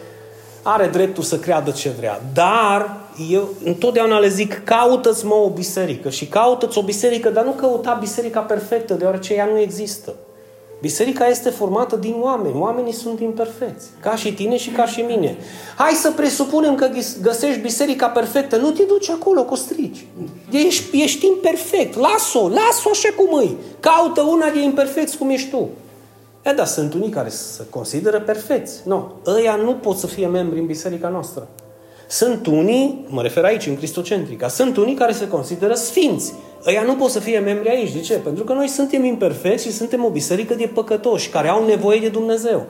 are dreptul să creadă ce vrea, dar eu întotdeauna le zic, caută-ți mă o biserică și caută-ți o biserică, dar nu căuta biserica perfectă, deoarece ea nu există. Biserica este formată din oameni. Oamenii sunt imperfecți. Ca și tine și ca și mine. Hai să presupunem că găsești biserica perfectă. Nu te duci acolo cu strici. Ești, ești imperfect. Las-o. Las-o așa cum îi. Caută una de imperfecți cum ești tu. E, da, sunt unii care se consideră perfecți. Nu. No. Ăia nu pot să fie membri în biserica noastră. Sunt unii, mă refer aici în Cristocentrica, sunt unii care se consideră sfinți. Ăia nu pot să fie membri aici. De ce? Pentru că noi suntem imperfecți și suntem o biserică de păcătoși care au nevoie de Dumnezeu.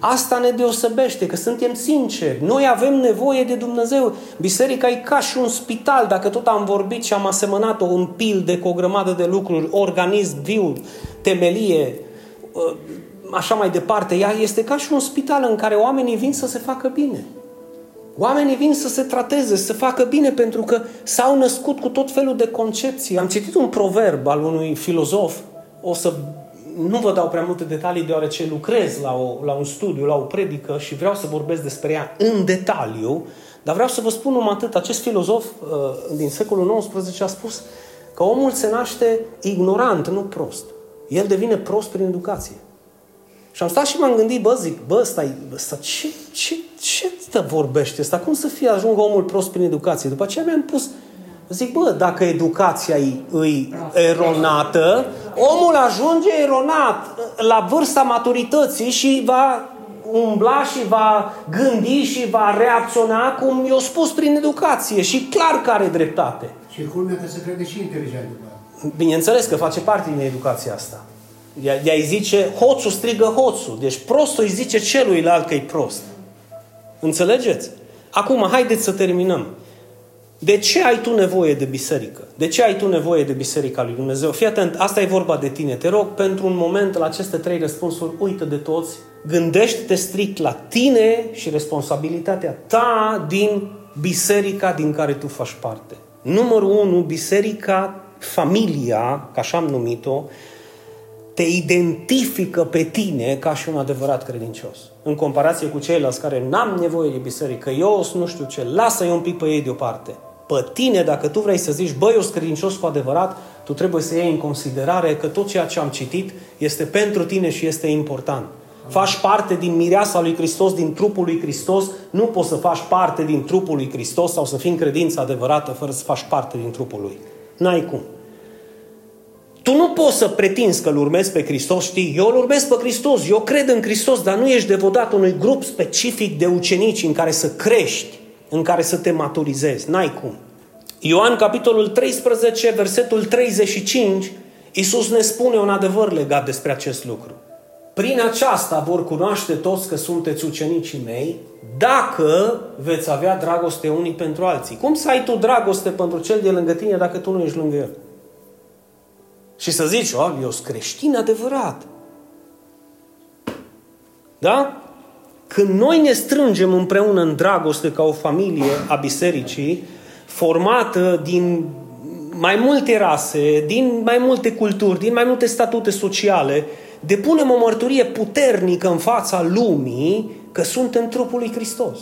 Asta ne deosebește, că suntem sinceri. Noi avem nevoie de Dumnezeu. Biserica e ca și un spital, dacă tot am vorbit și am asemănat-o un pil de cu o grămadă de lucruri, organism viu, temelie, ă, așa mai departe. Ea este ca și un spital în care oamenii vin să se facă bine. Oamenii vin să se trateze, să facă bine, pentru că s-au născut cu tot felul de concepții. Am citit un proverb al unui filozof, o să nu vă dau prea multe detalii deoarece lucrez la, o, la un studiu, la o predică și vreau să vorbesc despre ea în detaliu, dar vreau să vă spun numai atât. Acest filozof uh, din secolul XIX a spus că omul se naște ignorant, nu prost. El devine prost prin educație. Și am stat și m-am gândit, bă, zic, bă, ăsta, ăsta ce, ce, ce stă vorbește ăsta? Cum să fie ajung omul prost prin educație? După aceea mi-am pus, zic, bă, dacă educația e, e eronată, omul ajunge eronat la vârsta maturității și va umbla și va gândi și va reacționa cum i-a spus prin educație și clar că are dreptate. Și culmea că se crede și inteligent. Bineînțeles că face parte din educația asta. De a-i zice, hoțul strigă hoțul. Deci prostul îi zice celuilalt că e prost. Înțelegeți? Acum, haideți să terminăm. De ce ai tu nevoie de biserică? De ce ai tu nevoie de biserica lui Dumnezeu? Fii atent, asta e vorba de tine. Te rog, pentru un moment, la aceste trei răspunsuri, uită de toți, gândește-te strict la tine și responsabilitatea ta din biserica din care tu faci parte. Numărul 1, biserica, familia, ca așa am numit-o, te identifică pe tine ca și un adevărat credincios. În comparație cu ceilalți care n-am nevoie de biserică, eu nu știu ce, lasă-i un pic pe ei deoparte. Pe tine, dacă tu vrei să zici, băi, eu sunt credincios cu adevărat, tu trebuie să iei în considerare că tot ceea ce am citit este pentru tine și este important. Faci parte din mireasa lui Hristos, din trupul lui Hristos, nu poți să faci parte din trupul lui Hristos sau să fii în credință adevărată fără să faci parte din trupul lui. N-ai cum. Tu nu poți să pretinzi că îl urmezi pe Hristos, știi? Eu îl urmez pe Hristos, eu cred în Hristos, dar nu ești devotat unui grup specific de ucenici în care să crești, în care să te maturizezi. N-ai cum. Ioan, capitolul 13, versetul 35, Iisus ne spune un adevăr legat despre acest lucru. Prin aceasta vor cunoaște toți că sunteți ucenicii mei, dacă veți avea dragoste unii pentru alții. Cum să ai tu dragoste pentru cel de lângă tine dacă tu nu ești lângă el? Și să zici, oh, eu sunt creștin adevărat. Da? Când noi ne strângem împreună în dragoste ca o familie a bisericii, formată din mai multe rase, din mai multe culturi, din mai multe statute sociale, depunem o mărturie puternică în fața lumii că suntem trupul lui Hristos.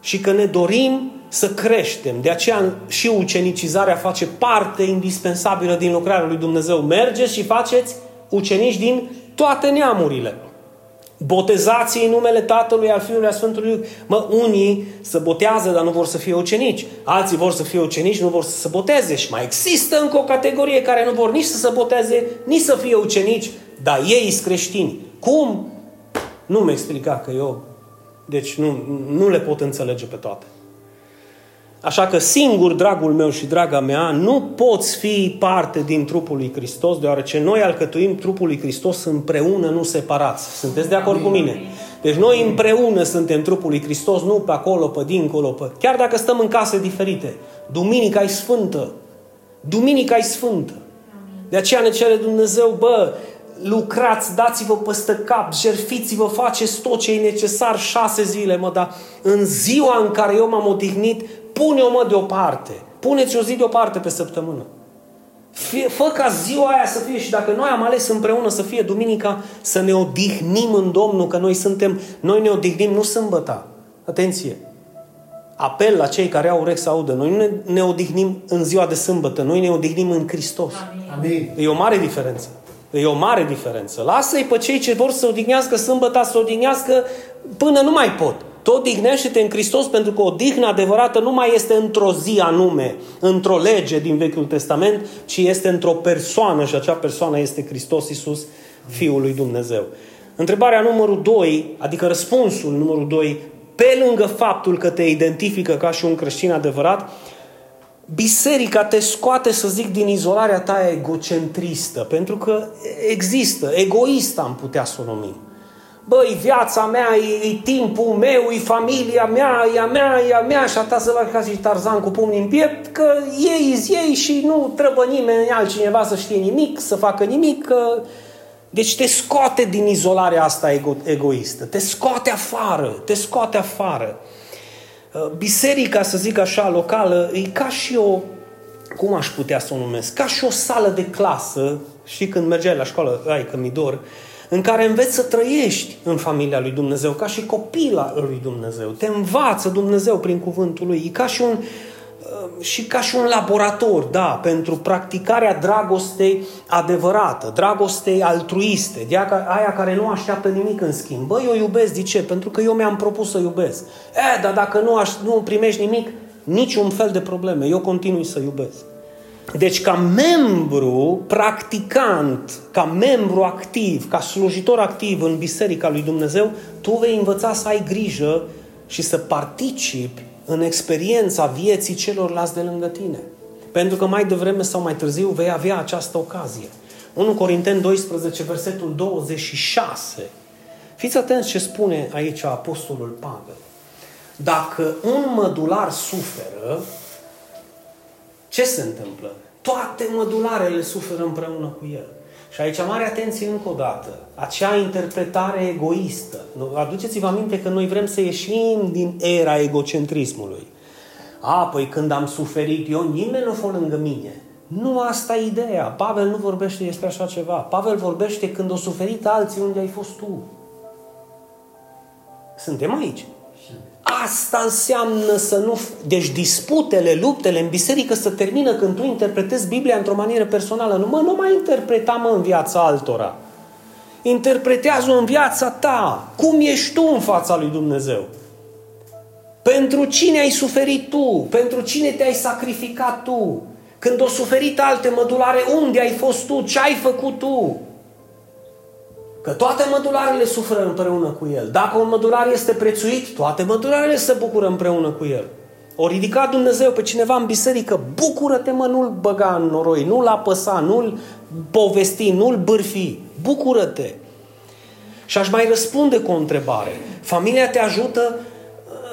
Și că ne dorim să creștem. De aceea și ucenicizarea face parte indispensabilă din lucrarea lui Dumnezeu. Mergeți și faceți ucenici din toate neamurile. Botezați în numele Tatălui, al Fiului, al Sfântului. Mă, unii se botează, dar nu vor să fie ucenici. Alții vor să fie ucenici, nu vor să se boteze. Și mai există încă o categorie care nu vor nici să se boteze, nici să fie ucenici, dar ei sunt creștini. Cum? Nu mi explica că eu... Deci nu, nu le pot înțelege pe toate. Așa că singur, dragul meu și draga mea, nu poți fi parte din trupul lui Hristos, deoarece noi alcătuim trupul lui Hristos împreună, nu separați. Sunteți de acord cu mine? Deci noi împreună suntem trupul lui Hristos, nu pe acolo, pe dincolo, pe... Chiar dacă stăm în case diferite. Duminica e sfântă. Duminica e sfântă. De aceea ne cere Dumnezeu, bă, lucrați, dați-vă peste cap, jerfiți-vă, faceți tot ce e necesar șase zile, mă, dar în ziua în care eu m-am odihnit, pune-o mă deoparte. Puneți o zi deoparte pe săptămână. Fie, fă ca ziua aia să fie și dacă noi am ales împreună să fie duminica, să ne odihnim în Domnul, că noi suntem, noi ne odihnim nu sâmbăta. Atenție! Apel la cei care au urechi să audă. Noi nu ne, ne odihnim în ziua de sâmbătă, noi ne odihnim în Hristos. Amin. E o mare diferență. E o mare diferență. Lasă-i pe cei ce vor să odihnească sâmbăta, să odihnească până nu mai pot. Tu odihnește-te în Hristos pentru că odihnă adevărată nu mai este într-o zi anume, într-o lege din Vechiul Testament, ci este într-o persoană și acea persoană este Hristos Iisus, Fiul lui Dumnezeu. Întrebarea numărul 2, adică răspunsul numărul 2, pe lângă faptul că te identifică ca și un creștin adevărat, biserica te scoate, să zic, din izolarea ta egocentristă, pentru că există, egoistă am putea să o numim. Băi, viața mea, e, e timpul meu, e familia mea, e a mea, e a mea și a ta să faci ca și Tarzan cu pumnii în piept, că ei ei și nu trebuie nimeni altcineva să știe nimic, să facă nimic, că... Deci te scoate din izolarea asta ego- egoistă, te scoate afară, te scoate afară. Uh, biserica, să zic așa, locală, e ca și o, cum aș putea să o numesc, ca și o sală de clasă, și când mergeai la școală, ai că mi dor, în care înveți să trăiești în familia lui Dumnezeu, ca și copila lui Dumnezeu. Te învață Dumnezeu prin cuvântul lui. E ca și un, uh, și ca și un laborator, da, pentru practicarea dragostei adevărată, dragostei altruiste, de aia care nu așteaptă nimic în schimb. Băi, eu iubesc, de ce? Pentru că eu mi-am propus să iubesc. E, dar dacă nu, aș, nu primești nimic, niciun fel de probleme, eu continui să iubesc. Deci ca membru practicant, ca membru activ, ca slujitor activ în Biserica lui Dumnezeu, tu vei învăța să ai grijă și să participi în experiența vieții celorlalți de lângă tine. Pentru că mai devreme sau mai târziu vei avea această ocazie. 1 Corinteni 12, versetul 26. Fiți atenți ce spune aici Apostolul Pavel. Dacă un mădular suferă, ce se întâmplă? Toate mădularele suferă împreună cu el. Și aici mare atenție încă o dată. Acea interpretare egoistă. Aduceți-vă aminte că noi vrem să ieșim din era egocentrismului. A, păi când am suferit eu, nimeni nu fost lângă mine. Nu asta e ideea. Pavel nu vorbește despre așa ceva. Pavel vorbește când au suferit alții unde ai fost tu. Suntem aici. Asta înseamnă să nu... Deci disputele, luptele în biserică să termină când tu interpretezi Biblia într-o manieră personală. Nu, mă, nu mai interpreta, mă, în viața altora. Interpretează în viața ta. Cum ești tu în fața lui Dumnezeu? Pentru cine ai suferit tu? Pentru cine te-ai sacrificat tu? Când o suferit alte mădulare, unde ai fost tu? Ce ai făcut tu? Că toate mădularele suferă împreună cu el. Dacă un mădular este prețuit, toate mădularele se bucură împreună cu el. O ridicat Dumnezeu pe cineva în biserică, bucură-te mă, nu-l băga în noroi, nu-l apăsa, nu-l povesti, nu-l bârfi, bucură-te. Și aș mai răspunde cu o întrebare. Familia te ajută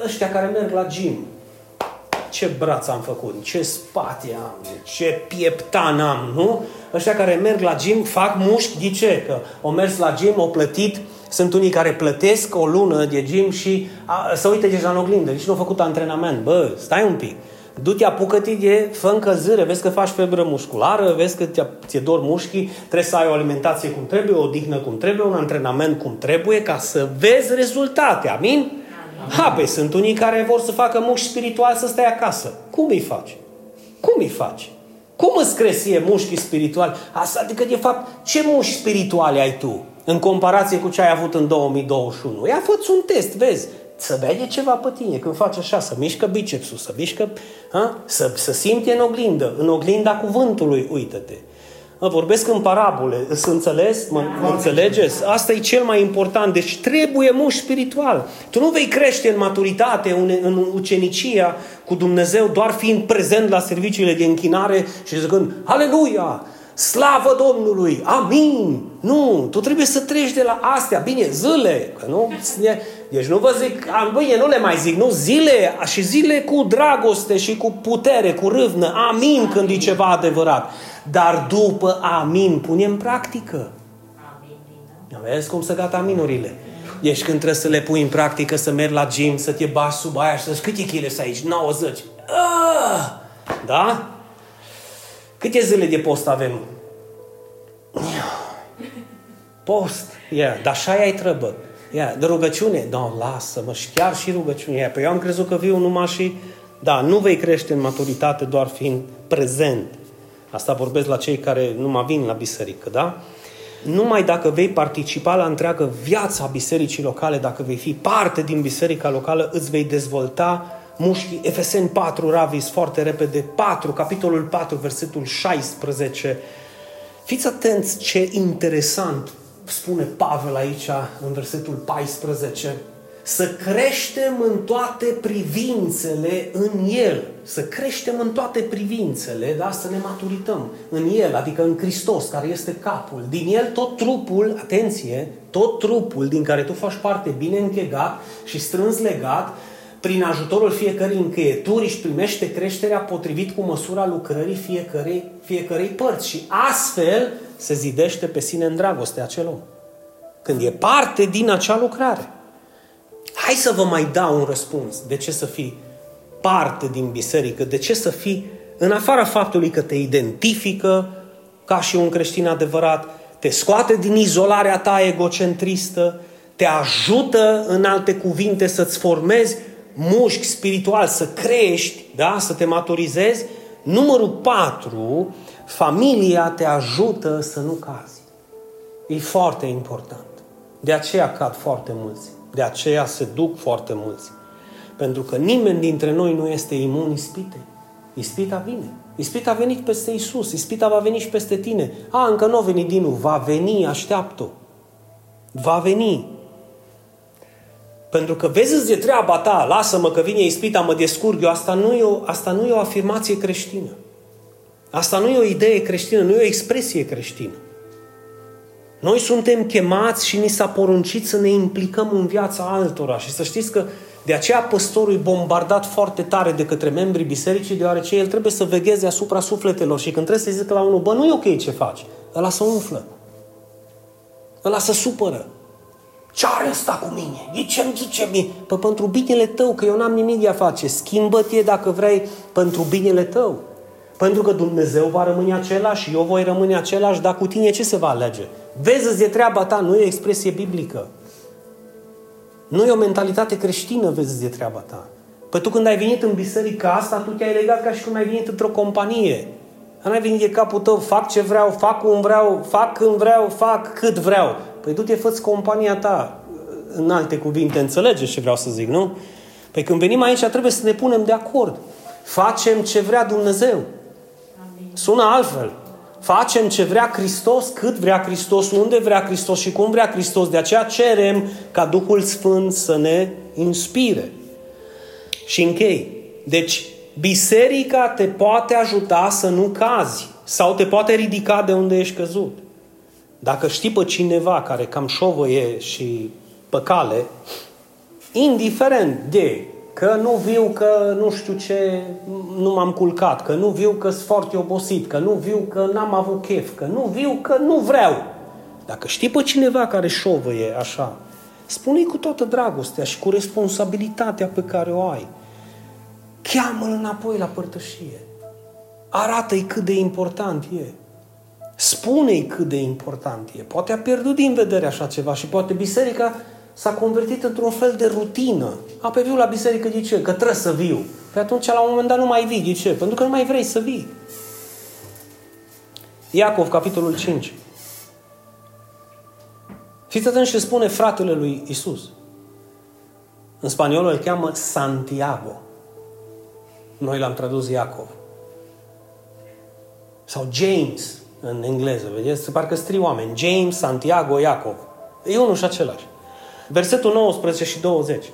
ăștia care merg la gym. Ce braț am făcut, ce spate am, ce pieptan am, nu? Ăștia care merg la gym fac mușchi, de ce? Că o mers la gym, o plătit, sunt unii care plătesc o lună de gym și a, să uite deja în oglindă, nici nu au făcut antrenament. Bă, stai un pic. Du-te, apucă-te de, fă încălzire, vezi că faci febră musculară, vezi că ți-e dor mușchii, trebuie să ai o alimentație cum trebuie, o dihnă cum trebuie, un antrenament cum trebuie, ca să vezi rezultate. Amin? Ha, pe sunt unii care vor să facă mușchi spiritual să stai acasă. Cum îi faci? Cum îi faci? Cum îți cresie mușchii spirituali? Asta adică, de fapt, ce mușchi spirituale ai tu în comparație cu ce ai avut în 2021? Ia fă un test, vezi să vede ceva pe tine când faci așa, să mișcă bicepsul, să mișcă, ha? Să, să simte în oglindă, în oglinda cuvântului, uită-te. Mă vorbesc în parabole, să înțeles? Mă, mă înțelegeți? Asta e cel mai important. Deci trebuie muș spiritual. Tu nu vei crește în maturitate, în, în ucenicia cu Dumnezeu, doar fiind prezent la serviciile de închinare și zicând, Aleluia! Slavă Domnului! Amin! Nu! Tu trebuie să treci de la astea. Bine, zile! Că nu? Deci nu vă zic, bine, nu le mai zic, nu? Zile și zile cu dragoste și cu putere, cu râvnă. Amin când e ceva adevărat. Dar după amin, pune în practică. Vezi cum să gata aminurile. Ești când trebuie să le pui în practică, să mergi la gym, să te bași sub aia și să zici, câte kg aici? 90. Ah! Da? Câte zile de post avem? Post. Yeah. Dar așa ai trebuie. Yeah. De rugăciune? Da, no, lasă-mă. Și chiar și rugăciune. Yeah. Păi eu am crezut că viu numai și... Da, nu vei crește în maturitate doar fiind prezent. Asta vorbesc la cei care nu mai vin la biserică, da? Numai dacă vei participa la întreagă viața bisericii locale, dacă vei fi parte din biserica locală, îți vei dezvolta mușchii. Efeseni 4, Ravis, foarte repede, 4, capitolul 4, versetul 16. Fiți atenți ce interesant spune Pavel aici în versetul 14 să creștem în toate privințele în El. Să creștem în toate privințele, da? să ne maturităm în El, adică în Hristos, care este capul. Din El tot trupul, atenție, tot trupul din care tu faci parte bine închegat și strâns legat, prin ajutorul fiecărei încheieturi își primește creșterea potrivit cu măsura lucrării fiecărei, fiecărei părți și astfel se zidește pe sine în dragoste acel om. Când e parte din acea lucrare. Hai să vă mai dau un răspuns. De ce să fii parte din biserică? De ce să fii, în afara faptului că te identifică ca și un creștin adevărat, te scoate din izolarea ta egocentristă, te ajută, în alte cuvinte, să-ți formezi mușchi spiritual, să crești, da? să te maturizezi. Numărul 4, familia te ajută să nu cazi. E foarte important. De aceea cad foarte mulți. De aceea se duc foarte mulți. Pentru că nimeni dintre noi nu este imun ispite. Ispita vine. Ispita a venit peste Isus. Ispita va veni și peste tine. A, încă nu a venit din nou. Va veni, așteaptă Va veni. Pentru că vezi de treaba ta, lasă-mă că vine ispita, mă descurg eu, asta nu, e o, asta nu e o afirmație creștină. Asta nu e o idee creștină, nu e o expresie creștină. Noi suntem chemați și ni s-a poruncit să ne implicăm în viața altora și să știți că de aceea păstorul e bombardat foarte tare de către membrii bisericii, deoarece el trebuie să vegheze asupra sufletelor și când trebuie să zică la unul, bă, nu e ok ce faci, ăla să umflă. Ăla să supără. Ce are ăsta cu mine? De ce îmi zice mie? Păi pentru binele tău, că eu n-am nimic de a face. Schimbă-te dacă vrei pentru binele tău. Pentru că Dumnezeu va rămâne același și eu voi rămâne același, dar cu tine ce se va alege? Vezi de treaba ta, nu e o expresie biblică. Nu e o mentalitate creștină, vezi de treaba ta. Păi tu când ai venit în biserica asta, tu te-ai legat ca și cum ai venit într-o companie. Nu ai venit de capul tău, fac ce vreau, fac cum vreau, fac când vreau, fac cât vreau. Păi tu te făți compania ta. În alte cuvinte, înțelegeți ce vreau să zic, nu? Păi când venim aici trebuie să ne punem de acord. Facem ce vrea Dumnezeu. Sună altfel. Facem ce vrea Hristos, cât vrea Hristos, unde vrea Hristos și cum vrea Hristos. De aceea cerem ca Duhul Sfânt să ne inspire. Și închei. Deci, biserica te poate ajuta să nu cazi sau te poate ridica de unde ești căzut. Dacă știi pe cineva care cam șovăie și pe cale, indiferent de că nu viu că nu știu ce, nu m-am culcat, că nu viu că sunt foarte obosit, că nu viu că n-am avut chef, că nu viu că nu vreau. Dacă știi pe cineva care șovăie așa, spune-i cu toată dragostea și cu responsabilitatea pe care o ai. Cheamă-l înapoi la părtășie. Arată-i cât de important e. Spune-i cât de important e. Poate a pierdut din vedere așa ceva și poate biserica s-a convertit într-un fel de rutină. A, pe viu la biserică de ce? Că trebuie să viu. Pe atunci, la un moment dat, nu mai vii. De ce? Pentru că nu mai vrei să vii. Iacov, capitolul 5. Fiți atenți ce spune fratele lui Isus. În spaniolă îl cheamă Santiago. Noi l-am tradus Iacov. Sau James în engleză, vedeți? Parcă stri oameni. James, Santiago, Iacov. E unul și același. Versetul 19 și 20.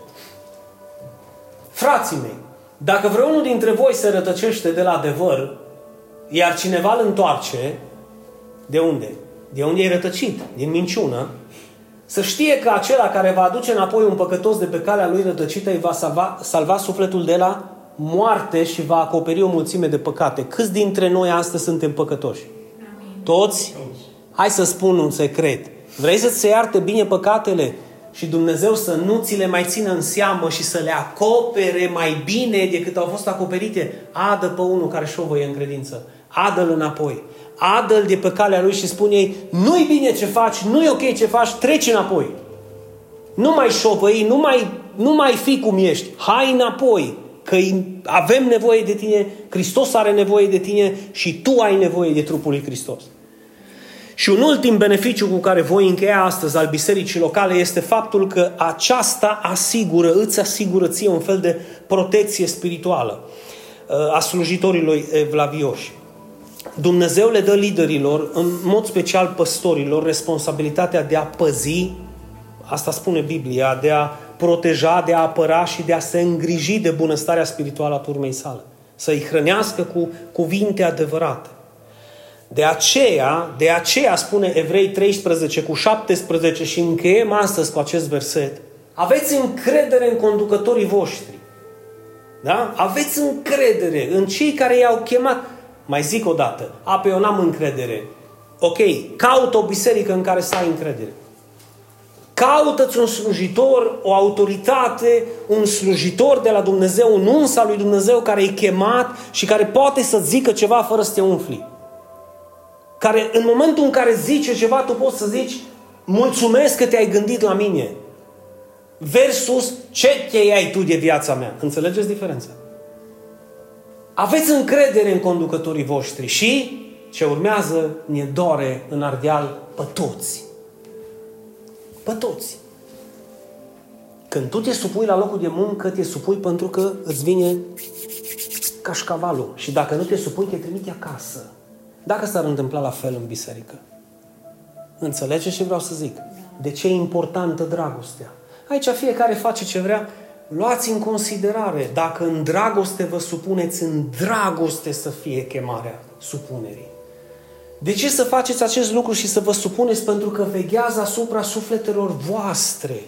Frații mei, dacă vreunul dintre voi se rătăcește de la adevăr, iar cineva îl întoarce, de unde? De unde e rătăcit? Din minciună. Să știe că acela care va aduce înapoi un păcătos de pe calea lui rătăcită îi va salva, salva sufletul de la moarte și va acoperi o mulțime de păcate. Câți dintre noi astăzi suntem păcătoși? Toți? Hai să spun un secret. Vrei să-ți se iarte bine păcatele? Și Dumnezeu să nu ți le mai țină în seamă și să le acopere mai bine decât au fost acoperite, adă pe unul care șovăie în credință. Adă-l înapoi. Adă-l de pe calea lui și spune-i, nu-i bine ce faci, nu-i ok ce faci, treci înapoi. Nu mai șovăi, nu mai, nu mai fi cum ești. Hai înapoi, că avem nevoie de tine, Hristos are nevoie de tine și tu ai nevoie de trupul lui Hristos. Și un ultim beneficiu cu care voi încheia astăzi al bisericii locale este faptul că aceasta asigură, îți asigură ție un fel de protecție spirituală uh, a slujitorilor evlavioși. Dumnezeu le dă liderilor, în mod special păstorilor, responsabilitatea de a păzi, asta spune Biblia, de a proteja, de a apăra și de a se îngriji de bunăstarea spirituală a turmei sale. Să-i hrănească cu cuvinte adevărate. De aceea, de aceea spune Evrei 13 cu 17 și încheiem astăzi cu acest verset. Aveți încredere în conducătorii voștri. Da? Aveți încredere în cei care i-au chemat. Mai zic o dată, a, pe eu n-am încredere. Ok, caută o biserică în care să ai încredere. Caută-ți un slujitor, o autoritate, un slujitor de la Dumnezeu, un uns al lui Dumnezeu care e chemat și care poate să zică ceva fără să te umfli care în momentul în care zice ceva, tu poți să zici mulțumesc că te-ai gândit la mine. Versus ce te ai tu de viața mea. Înțelegeți diferența? Aveți încredere în conducătorii voștri și ce urmează ne dore în ardeal pe toți. Pe toți. Când tu te supui la locul de muncă, te supui pentru că îți vine cașcavalul. Și dacă nu te supui, te trimite acasă. Dacă s-ar întâmpla la fel în biserică. Înțelegeți ce vreau să zic? De ce e importantă dragostea? Aici fiecare face ce vrea. Luați în considerare, dacă în dragoste vă supuneți, în dragoste să fie chemarea supunerii. De ce să faceți acest lucru și să vă supuneți? Pentru că veghează asupra sufletelor voastre.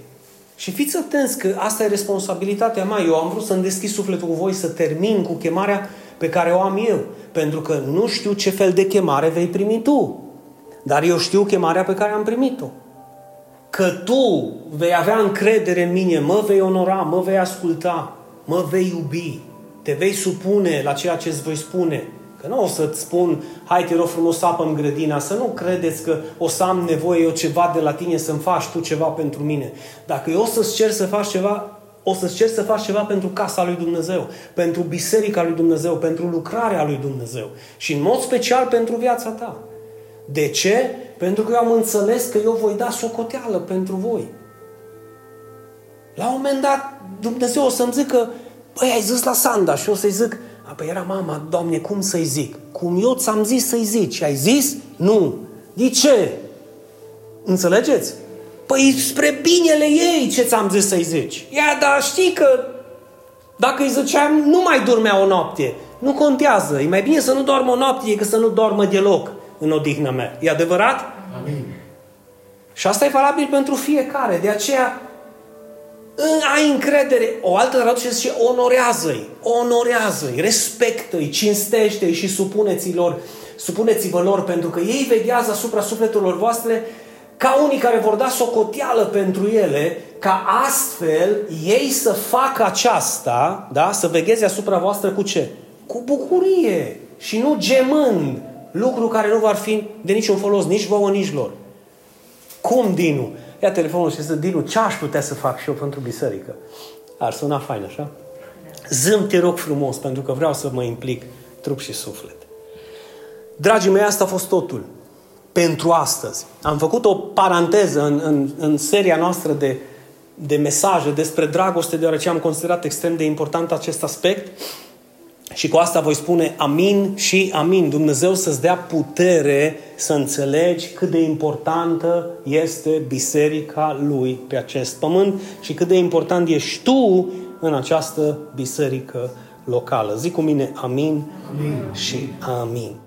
Și fiți atenți că asta e responsabilitatea mea. Eu am vrut să-mi deschid sufletul cu voi să termin cu chemarea pe care o am eu. Pentru că nu știu ce fel de chemare vei primi tu. Dar eu știu chemarea pe care am primit-o. Că tu vei avea încredere în mine, mă vei onora, mă vei asculta, mă vei iubi, te vei supune la ceea ce îți voi spune. Că nu o să-ți spun, hai te rog frumos, apă în grădina, să nu credeți că o să am nevoie eu ceva de la tine să-mi faci tu ceva pentru mine. Dacă eu o să-ți cer să faci ceva, o să-ți cer să faci ceva pentru casa lui Dumnezeu, pentru biserica lui Dumnezeu, pentru lucrarea lui Dumnezeu și în mod special pentru viața ta. De ce? Pentru că eu am înțeles că eu voi da socoteală pentru voi. La un moment dat, Dumnezeu o să-mi zică, băi, ai zis la Sanda și eu să-i zic, a, păi era mama, Doamne, cum să-i zic? cum eu ți-am zis să-i zici. Ai zis? Nu. De ce? Înțelegeți? Păi spre binele ei ce ți-am zis să-i zici. Ia, dar știi că dacă îi ziceam, nu mai dormea o noapte. Nu contează. E mai bine să nu doarmă o noapte decât să nu doarmă deloc în odihna mea. E adevărat? Amin. Și asta e valabil pentru fiecare. De aceea ai încredere. O altă traducere zice onorează-i, onorează-i, respectă-i, cinstește-i și supuneți-lor, supuneți-vă lor, pentru că ei veghează asupra sufletelor voastre ca unii care vor da socoteală pentru ele, ca astfel ei să facă aceasta, da? să vegheze asupra voastră cu ce? Cu bucurie și nu gemând, lucru care nu va fi de niciun folos nici vouă, nici lor. Cum, Dinu? Ia telefonul și zice, Dinu, ce aș putea să fac și eu pentru biserică? Ar suna fain, așa? Zâm, te rog frumos, pentru că vreau să mă implic trup și suflet. Dragii mei, asta a fost totul pentru astăzi. Am făcut o paranteză în, în, în seria noastră de, de mesaje despre dragoste, deoarece am considerat extrem de important acest aspect. Și cu asta voi spune amin și amin. Dumnezeu să-ți dea putere să înțelegi cât de importantă este biserica lui pe acest pământ și cât de important ești tu în această biserică locală. Zic cu mine amin, amin. și amin.